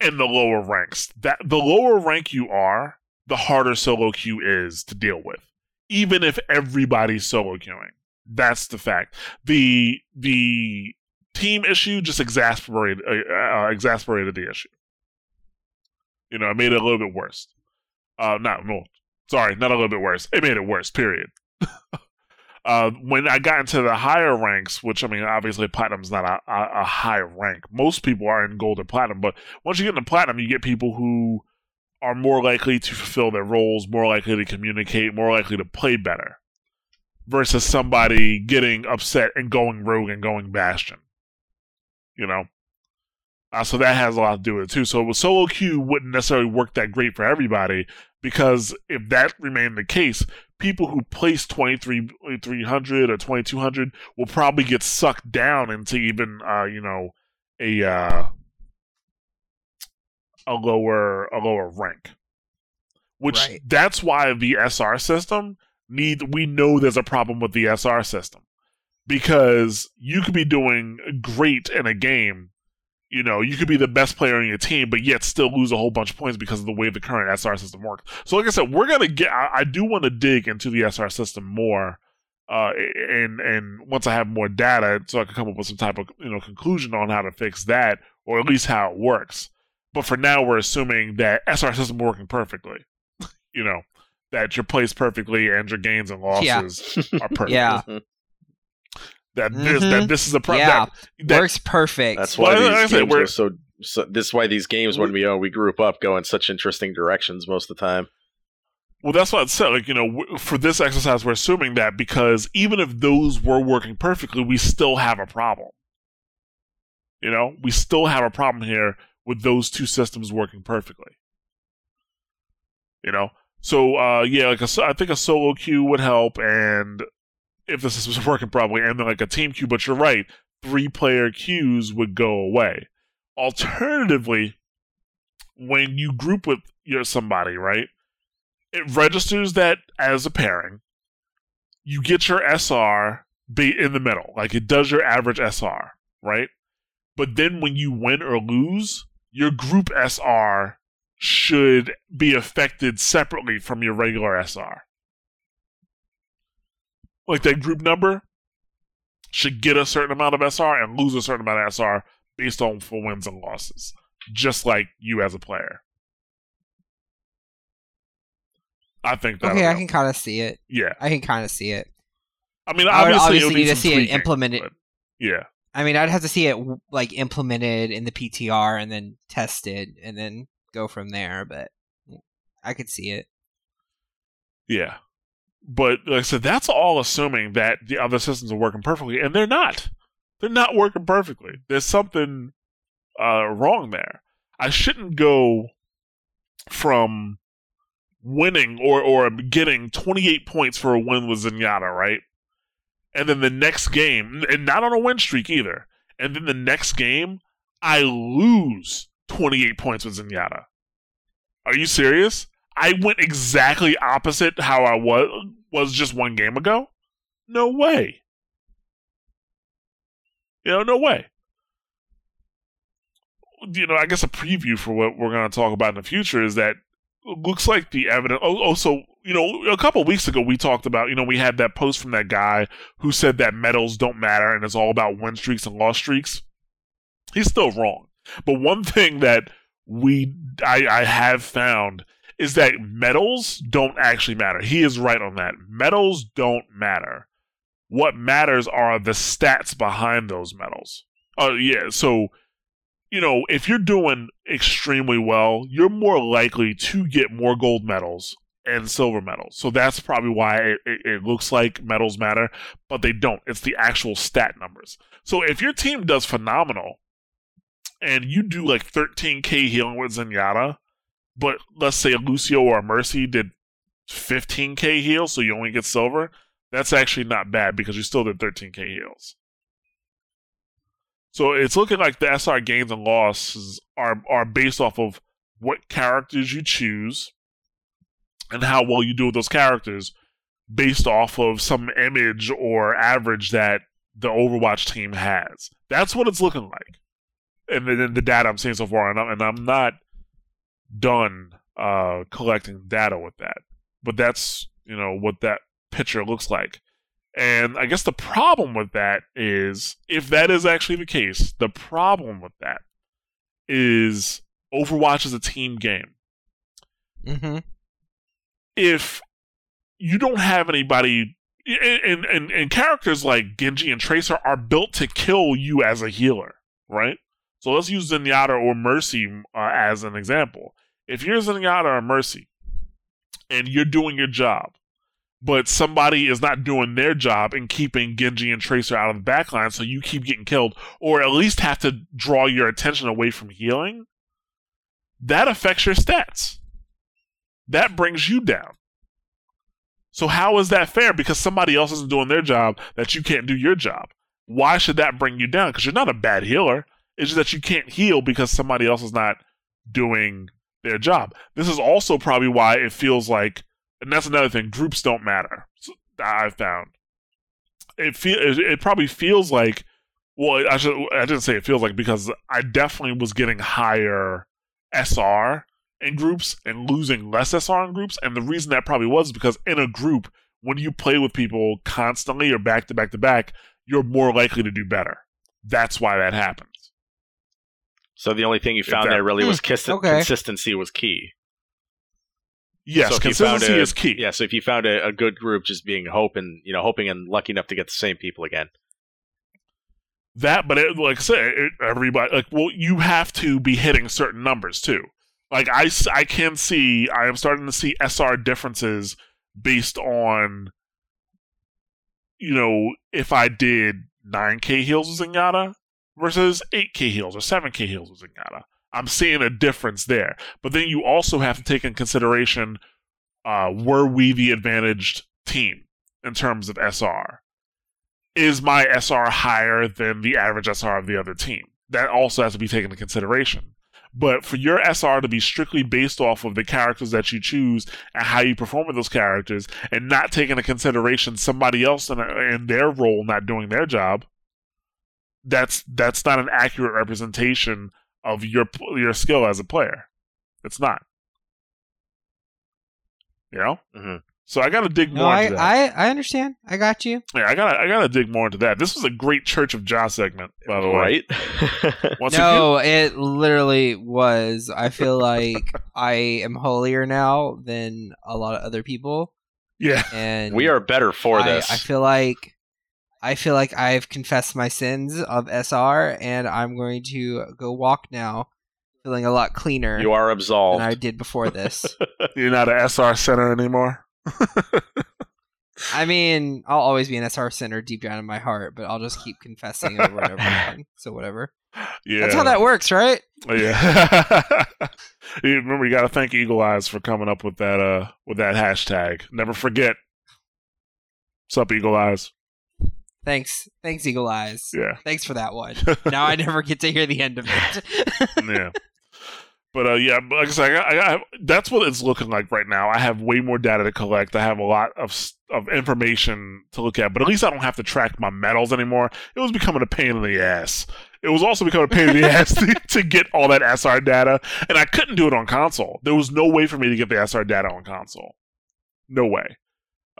in the lower ranks, that the lower rank you are, the harder solo queue is to deal with. Even if everybody's solo queuing, that's the fact. The the team issue just exasperated uh, uh, exasperated the issue. You know, it made it a little bit worse. Uh, not no, sorry, not a little bit worse. It made it worse. Period. uh, when I got into the higher ranks, which I mean, obviously platinum's not a, a, a high rank. Most people are in gold or platinum, but once you get into platinum, you get people who are more likely to fulfill their roles, more likely to communicate, more likely to play better, versus somebody getting upset and going rogue and going bastion you know. Uh, so that has a lot to do with it too. So with solo queue wouldn't necessarily work that great for everybody because if that remained the case, people who place 2300 or 2200 will probably get sucked down into even uh, you know a uh, a lower a lower rank. Which Right. that's why the SR system need we know there's a problem with the SR system because you could be doing great in a game. You know, you could be the best player on your team, but yet still lose a whole bunch of points because of the way the current SR system works. So, like I said, we're gonna get. I, I do want to dig into the SR system more, uh, and and once I have more data, so I can come up with some type of you know conclusion on how to fix that, or at least how it works. But for now, we're assuming that SR system working perfectly. you know, that you're placed perfectly and your gains and Yeah. losses are perfect. Yeah. That this Mhm. that this is a problem. yeah, that, that, works perfect. That's Well, why like I these said, games we're- go so, so. This is why these games, when we uh, we grew up, go in such interesting directions most of the time. Well, that's what I said. Like, you know, for this exercise, we're assuming that because even if those were working perfectly, we still have a problem. You know, we still have a problem here with those two systems working perfectly. You know, So uh, yeah, like a, so- I think a solo queue would help, and if this was working properly, and then like a team queue. But you're right, three player queues would go away. Alternatively, when you group with your somebody, right, it registers that as a pairing. You get your SR be in the middle, like it does your average SR, right? But then when you win or lose, your group SR should be affected separately from your regular SR. Like that group number should get a certain amount of SR and lose a certain amount of SR based on for wins and losses, just like you as a player. I think that. Okay, I can kind of see it. Yeah, I can kind of see it. I mean, I would obviously, need to see it implemented. Yeah, I mean, I'd have to see it like implemented in the PTR and then tested and then go from there. But I could see it. Yeah. But like I said, that's all assuming that the other systems are working perfectly, and they're not. They're not working perfectly. There's something uh, wrong there. I shouldn't go from winning or or getting 28 points for a win with Zenyatta, right? And then the next game, and not on a win streak either. And then the next game, I lose 28 points with Zenyatta. Are you serious? I went exactly opposite how I was was just one game ago. No way. You know, no way. You know, I guess a preview for what we're going to talk about in the future is that looks like the evidence. Oh, oh, so you know, a couple weeks ago we talked about. You know, we had that post from that guy who said that medals don't matter and it's all about win streaks and loss streaks. He's still wrong. But one thing that we I, I have found is that medals don't actually matter. He is right on that. Medals don't matter. What matters are the stats behind those medals. Oh uh, yeah, so you know, if you're doing extremely well, you're more likely to get more gold medals and silver medals. So that's probably why it, it, it looks like medals matter, but they don't. It's the actual stat numbers. So if your team does phenomenal and you do like 13k healing with Zenyatta, but let's say Lucio or Mercy did 15k heals, so you only get silver, that's actually not bad because you still did 13k heals. So it's looking like the SR gains and losses are are based off of what characters you choose and how well you do with those characters based off of some image or average that the Overwatch team has. That's what it's looking like. And then the data I'm seeing so far, and I'm, and I'm not done uh, collecting data with that. But that's, you know, what that picture looks like. And I guess the problem with that is, if that is actually the case, the problem with that is Overwatch is a team game. Mm-hmm. If you don't have anybody, and, and, and characters like Genji and Tracer are built to kill you as a healer, right? So let's use Zenyatta or Mercy uh, as an example. If you're Zenyatta or Mercy, and you're doing your job, but somebody is not doing their job in keeping Genji and Tracer out of the backline, so you keep getting killed, or at least have to draw your attention away from healing, that affects your stats. That brings you down. So how is that fair? Because somebody else isn't doing their job, that you can't do your job. Why should that bring you down? Because you're not a bad healer. It's just that you can't heal because somebody else is not doing their job. This is also probably why it feels like and that's another thing. Groups don't matter. I've found it feel it, it probably feels like. Well, I should I didn't say it feels like because I definitely was getting higher SR in groups and losing less SR in groups, and the reason that probably was because in a group when you play with people constantly or back to back to back, you're more likely to do better. That's why that happens. So the only thing you found that- there really was Hmm, kis- okay. consistency was key. Yes, so if you found consistency a- is key. Yeah, so if you found a, a good group, just being hoping, you know, hoping and lucky enough to get the same people again. that but it, like i said it, everybody like well you have to be hitting certain numbers too like I, I can see i am starting to see sr differences based on you know if i did 9k heals with zenyatta versus 8k heals or 7k heals with Zenyatta. i'm seeing a difference there but then you also have to take in consideration uh, were we the advantaged team in terms of SR? Is my SR higher than the average SR of the other team? That also has to be taken into consideration. But for your SR to be strictly based off of the characters that you choose and how you perform with those characters, and not taking into consideration somebody else in, in their role not doing their job, that's that's not an accurate representation of your your skill as a player. It's not. You know. hmm So I got to dig No, more I, that. I I understand. I got you. yeah, I got to I got to dig more into that. This was a great Church of Joss segment, by the way. Right? Once no, it literally was. I feel like I am holier now than a lot of other people, yeah, and we are better for I, this. I feel like I feel like I've confessed my sins of SR, and I'm going to go walk now, feeling a lot cleaner you are than absolved. I did before this. you're not an SR center anymore. I mean, I'll always be an SR center deep down in my heart, but I'll just keep confessing over and over again. So whatever. Yeah, That's how that works, right? Yeah. You Remember, you got to thank Eagle Eyes for coming up with that uh with that hashtag. Never forget. What's up, Eagle Eyes? Thanks, thanks, Eagle Eyes. Yeah, Thanks for that one. now I never get to hear the end of it. yeah. But uh, yeah, like I said, I got, I got, that's what it's looking like right now. I have way more data to collect. I have a lot of of information to look at, but at least I don't have to track my medals anymore. It was becoming a pain in the ass. It was also becoming a pain in the ass to, to get all that SR data, and I couldn't do it on console. There was no way for me to get the SR data on console. No way.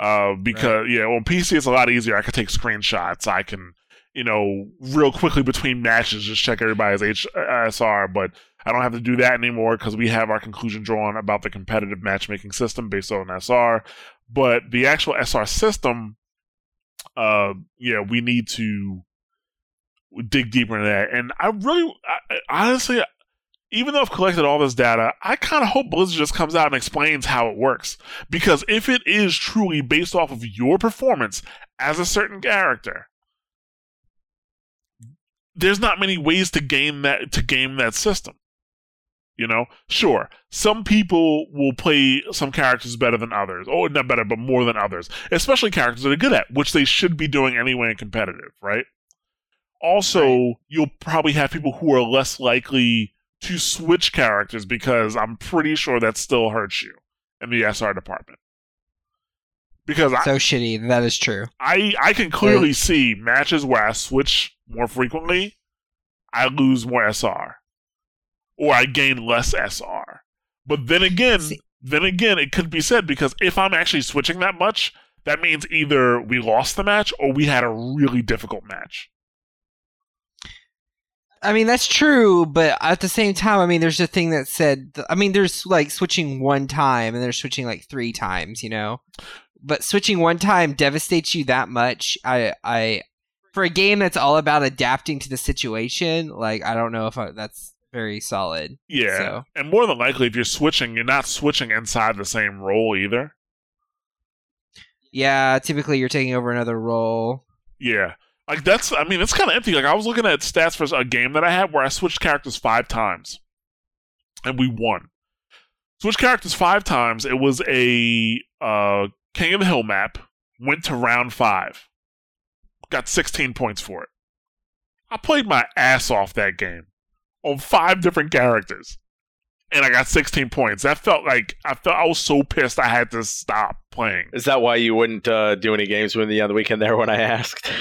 Uh, because yeah, on PC it's a lot easier. I can take screenshots. I can, you know, real quickly between matches just check everybody's H- uh, but I don't have to do that anymore because we have our conclusion drawn about the competitive matchmaking system based on SR. But the actual SR system, uh, yeah, we need to dig deeper into that. And I really, I- honestly, even though I've collected all this data, I kind of hope Blizzard just comes out and explains how it works. Because if it is truly based off of your performance as a certain character, there's not many ways to game that to game that system. You know, sure, some people will play some characters better than others, or not better, but more than others, especially characters that are good at, which they should be doing anyway in competitive, right? Also, you'll probably have people who are less likely to switch characters because I'm pretty sure that still hurts you in the SR department. Because I, so shitty. That is true. I I can clearly see matches where I switch more frequently, I lose more SR, or I gain less SR. But then again, See- then again, it could be said because if I'm actually switching that much, that means either we lost the match or we had a really difficult match. I mean, that's true, but at the same time, I mean, there's a thing that said, I mean, there's like switching one time and there's switching like three times, you know? But switching one time devastates you that much. I, I, for a game that's all about adapting to the situation, like, I don't know if I, that's very solid. Yeah, So- and more than likely, if you're switching, you're not switching inside the same role either. Yeah, typically you're taking over another role. Yeah. Like that's I mean, it's kinda empty. Like I was looking at stats for a game that I had where I switched characters five times. And we won. Switched characters five times. It was a uh King of the Hill map. Went to round five. Got 16 points for it. I played my ass off that game on five different characters. And I got 16 points. That felt like I felt I was so pissed I had to stop playing. Is that why you wouldn't uh, do any games with me on the weekend there when I asked?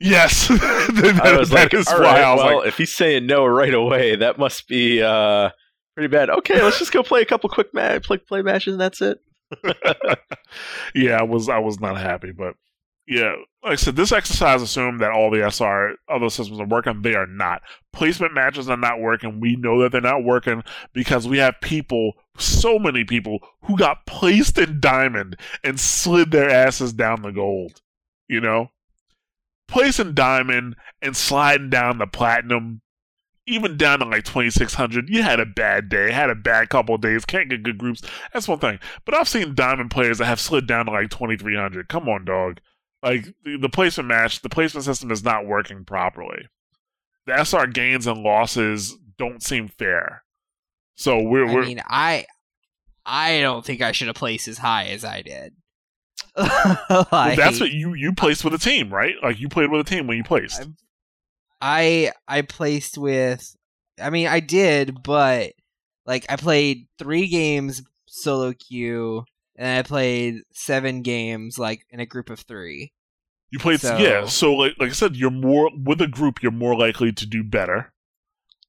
Yes. That- I was like, is why right, I was well, like, if he's saying no right away, that must be uh, pretty bad. Okay, let's just go play a couple quick ma- play, play matches and that's it. yeah, I was I was not happy, but yeah, like I said, this exercise assumed that all the SR other systems are working. They are not. Placement matches are not working. We know that they're not working because we have people, so many people, who got placed in diamond and slid their asses down the gold. You know, placing diamond and sliding down the platinum. Even down to like 2600, you had a bad day, had a bad couple of days, can't get good groups. That's one thing. But I've seen diamond players that have slid down to like 2300. Come on, dog. Like the, the placement match, the placement system is not working properly. The SR gains and losses don't seem fair. So we're, we're I mean, I I don't think I should have placed as high as I did. Well, that's what you you placed with a team, right? Like you played with a team when you placed. I I placed with. I mean, I did, but like I played three games solo queue, and I played seven games like in a group of three. You played, So- yeah. So, like, like I said, you're more with a group. You're more likely to do better.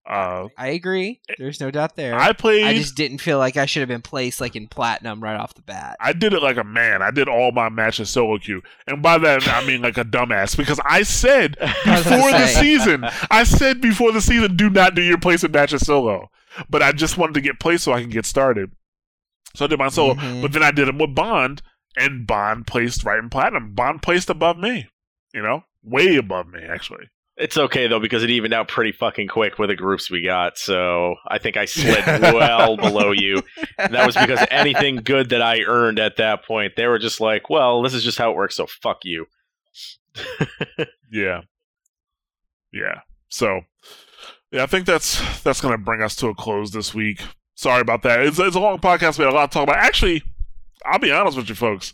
Uh, I agree. There's no doubt there. I played. I just didn't feel like I should have been placed like in platinum right off the bat. I did it like a man. I did all my matches solo queue, and by that I mean like a dumbass because I said before the season, I said before the season, do not do your placement matches solo. But I just wanted to get placed so I can get started. So I did my solo, Mhm. but then I did them with Bond, and Bond placed right in platinum. Bond placed above me, you know, way above me actually. It's okay though because it evened out pretty fucking quick with the groups we got. So I think I slid well below you. And that was because anything good that I earned at that point, they were just like, "Well, this is just how it works." So fuck you. Yeah. Yeah. So, yeah, I think that's that's going to bring us to a close this week. Sorry about that. It's, it's a long podcast. We had a lot to talk about. Actually, I'll be honest with you folks.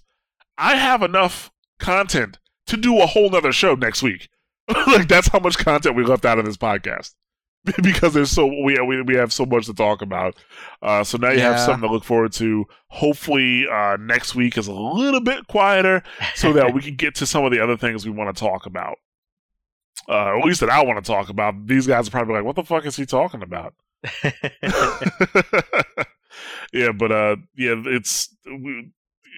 I have enough content to do a whole nother show next week. like that's how much content we left out of this podcast because there's so we we we have so much to talk about. Uh, so now you have something to look forward to. Hopefully, uh, next week is a little bit quieter so that we can get to some of the other things we want to talk about. Uh, at least that I want to talk about. These guys are probably like, "What the fuck is he talking about?" yeah, but uh, yeah, it's we,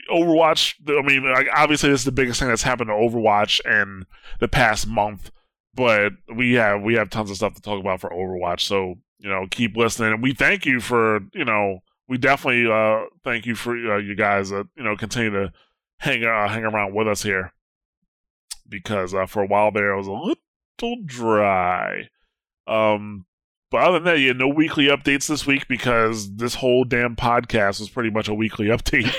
Overwatch. I mean, like, obviously, this is the biggest thing that's happened to Overwatch in the past month. But we have we have tons of stuff to talk about for Overwatch. So you know, keep listening, and we thank you for you know, we definitely uh thank you for uh, you guys that you know continue to hang uh, hang around with us here because uh, for a while there it was a little dry. Um, but other than that, yeah, no weekly updates this week because this whole damn podcast was pretty much a weekly update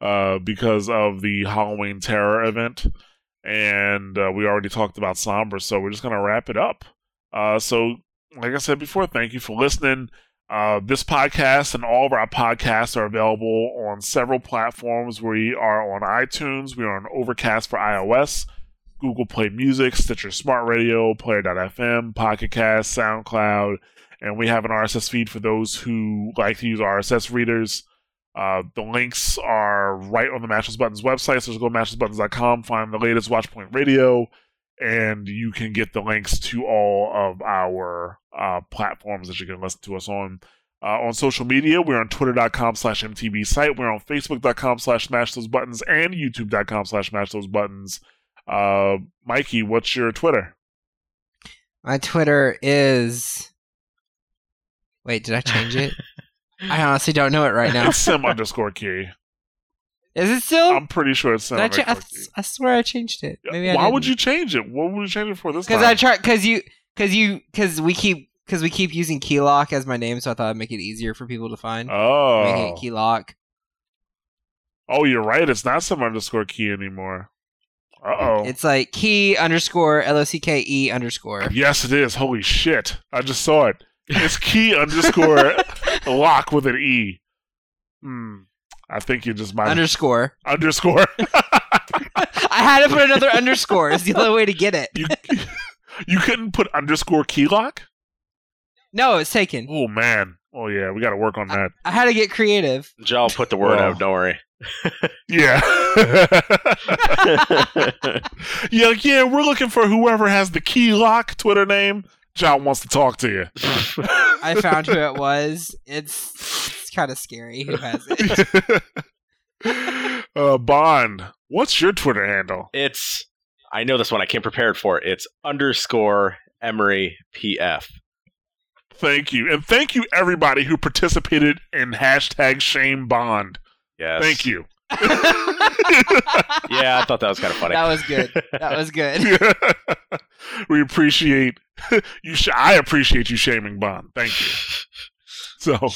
uh, because of the Halloween Terror event. And uh, we already talked about Sombra, so we're just to wrap it up. Uh, so, like I said before, thank you for listening. Uh, this podcast and all of our podcasts are available on several platforms. We are on iTunes, we are on Overcast for iOS, Google Play Music, Stitcher Smart Radio, Player.fm, Pocket Cast, SoundCloud, and we have an RSS feed for those who like to use RSS readers. Uh, the links are right on the Mash Those Buttons website, so just go to mashthosebuttons.com, find the latest Watchpoint Radio, and you can get the links to all of our uh, platforms that you can listen to us on. Uh, on social media, we're on twitter.com slash MTB site. We're on facebook.com slash smash those buttons and youtube.com slash smash those buttons. Uh, Mikey, what's your Twitter? My Twitter is. Wait, did I change it? I honestly don't know it right now. It's sim underscore key. Is it still? I'm pretty sure it's sim I, cha- I, underscore key. I swear I changed it. Maybe I Why would didn't. you change it? What would you change it for this time? Because I try. Because you. Because you. Because we keep. Because we keep using Keylock as my name, so I thought I'd make it easier for people to find. oh. Keylock. Oh, you're right. It's not some underscore key anymore. Uh oh. It's like key underscore L O C K E underscore. Yes, it is. Holy shit. I just saw it. It's key underscore lock with an E. Hmm. I think you just might Underscore. underscore. I had to put another underscore. It's the only way to get it. you you couldn't put underscore key lock? No, it's taken. Oh man. Oh yeah, we got to work on that. I had to get creative. Joe put the word Oh. out. Don't worry. Yeah. yeah, yeah, we're looking for whoever has the key lock Twitter name. John wants to talk to you. I found who it was. It's it's kind of scary who has it. uh, Bond, what's your Twitter handle? It's. I know this one. I came prepared for it. It's underscore Emery PF. Thank you. And thank you, everybody who participated in hashtag shame Bond. Yes. Thank you. Yeah, I thought that was kind of funny. That was good. That was good. we appreciate you. Sh- I appreciate you shaming Bond. Thank you. So,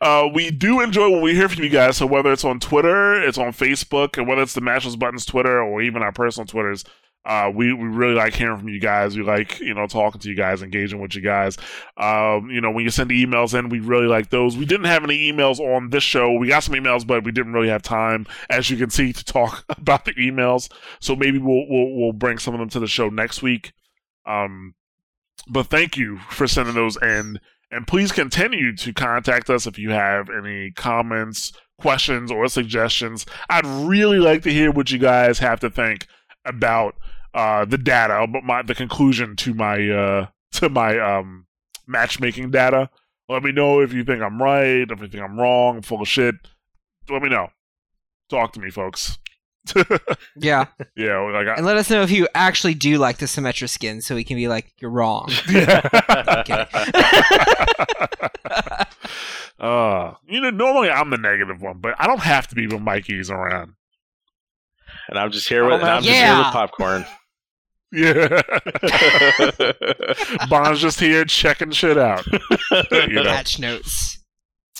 uh, we do enjoy when we hear from you guys. So whether it's on Twitter, it's on Facebook, and whether it's the Mash Those Buttons Twitter or even our personal Twitters, Uh, we, we really like hearing from you guys. We like, you know, talking to you guys, engaging with you guys. Um, you know, when you send the emails in, we really like those. We didn't have any emails on this show. We got some emails, but we didn't really have time, as you can see, to talk about the emails. So maybe we'll, we'll, we'll bring some of them to the show next week. Um, but thank you for sending those in. And please continue to contact us if you have any comments, questions, or suggestions. I'd really like to hear what you guys have to think about uh, the data, but my the conclusion to my uh, to my um, matchmaking data. Let me know if you think I'm right, if you think I'm wrong, full of shit. Let me know. Talk to me, folks. Yeah, yeah, like I, and let us know if you actually do like the Symmetra skin, so we can be like, "You're wrong." yeah. Uh, you know, normally I'm the negative one, but I don't have to be when Mikey's around. and I'm just here with, and I'm just here Yeah. with popcorn. Yeah. Bond's just here checking shit out. You know. Patch notes.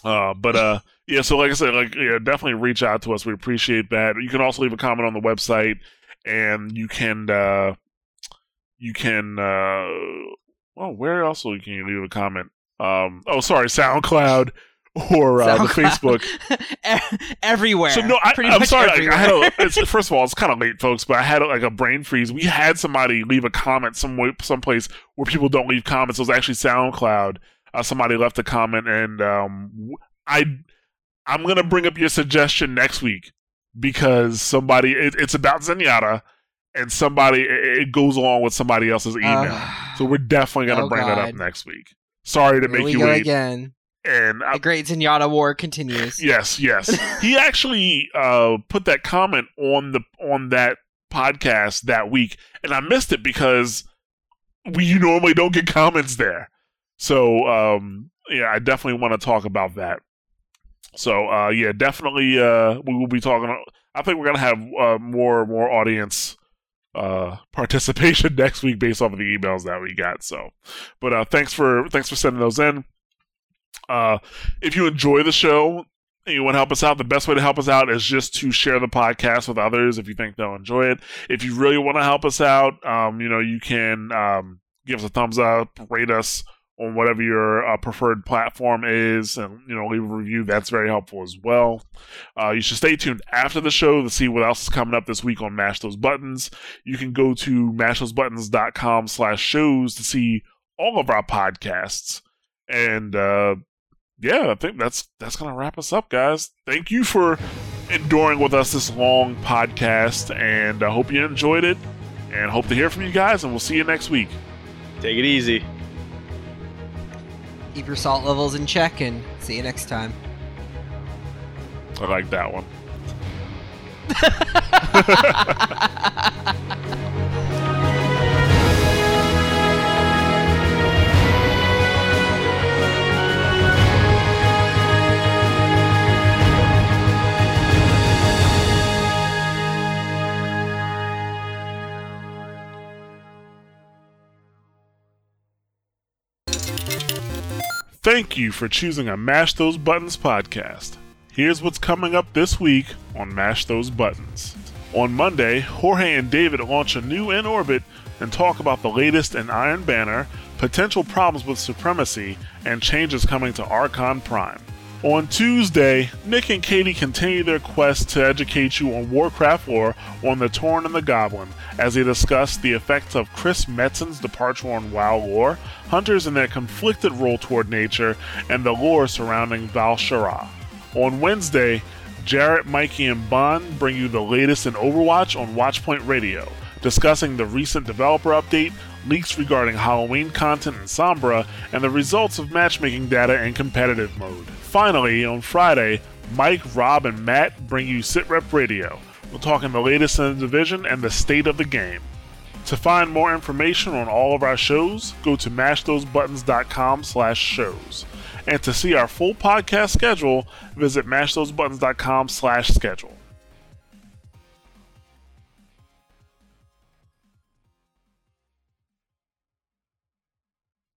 Uh, but uh, yeah. So like I said, like yeah, definitely reach out to us. We appreciate that. You can also leave a comment on the website, and you can uh, you can uh, well, where else can you leave a comment? Um, oh, sorry, SoundCloud or uh, the Facebook. Everywhere. So no, I, I'm much sorry. like. I had a, it's, first of all, it's kind of late, folks, but I had like a brain freeze. We had somebody leave a comment some someplace where people don't leave comments. It was actually SoundCloud. Uh, somebody left a comment, and um, I I'm gonna bring up your suggestion next week because somebody it, it's about Zenyatta, and somebody it, it goes along with somebody else's email. Uh, so we're definitely gonna oh, bring that up next week. Sorry to here make you wait. again. And I, The Great Zenyatta War continues. Yes, yes. he actually uh, put that comment on the on that podcast that week, and I missed it because we you normally don't get comments there. So um, yeah, I definitely want to talk about that. So uh, yeah, definitely uh, we will be talking. I think we're gonna have uh, more more audience uh, participation next week based off of the emails that we got. So, but uh, thanks for thanks for sending those in. Uh, if you enjoy the show and you want to help us out, the best way to help us out is just to share the podcast with others if you think they'll enjoy it. If you really want to help us out, um, you know, you can um, give us a thumbs up, rate us on whatever your uh, preferred platform is, and you know, leave a review. That's very helpful as well. Uh, you should stay tuned after the show to see what else is coming up this week on Mash Those Buttons. You can go to mashthosebuttons.com slash shows to see all of our podcasts. And uh, yeah, I think that's that's gonna wrap us up, guys. Thank you for enduring with us this long podcast, and I hope you enjoyed it. And hope to hear from you guys, and we'll see you next week. Take it easy. Keep your salt levels in check and see you next time. I like that one. Thank you for choosing a Mash Those Buttons podcast. Here's what's coming up this week on Mash Those Buttons. On Monday, Jorge and David launch a new In Orbit and talk about the latest in Iron Banner, potential problems with Supremacy, and changes coming to Archon Prime. On Tuesday, Nick and Katie continue their quest to educate you on Warcraft lore on the Tauren and the Goblin as they discuss the effects of Chris Metzen's departure on WoW lore, hunters and their conflicted role toward nature, and the lore surrounding Val'sharah. On Wednesday, Jarrett, Mikey, and Bond bring you the latest in Overwatch on Watchpoint Radio, discussing the recent developer update, leaks regarding Halloween content in Sombra, and the results of matchmaking data in competitive mode. Finally, on Friday, Mike, Rob, and Matt bring you SitRep Radio. We're talking the latest in the division and the state of the game. To find more information on all of our shows, go to mashthosebuttons.com slash shows. And to see our full podcast schedule, visit mashthosebuttons.com slash schedule.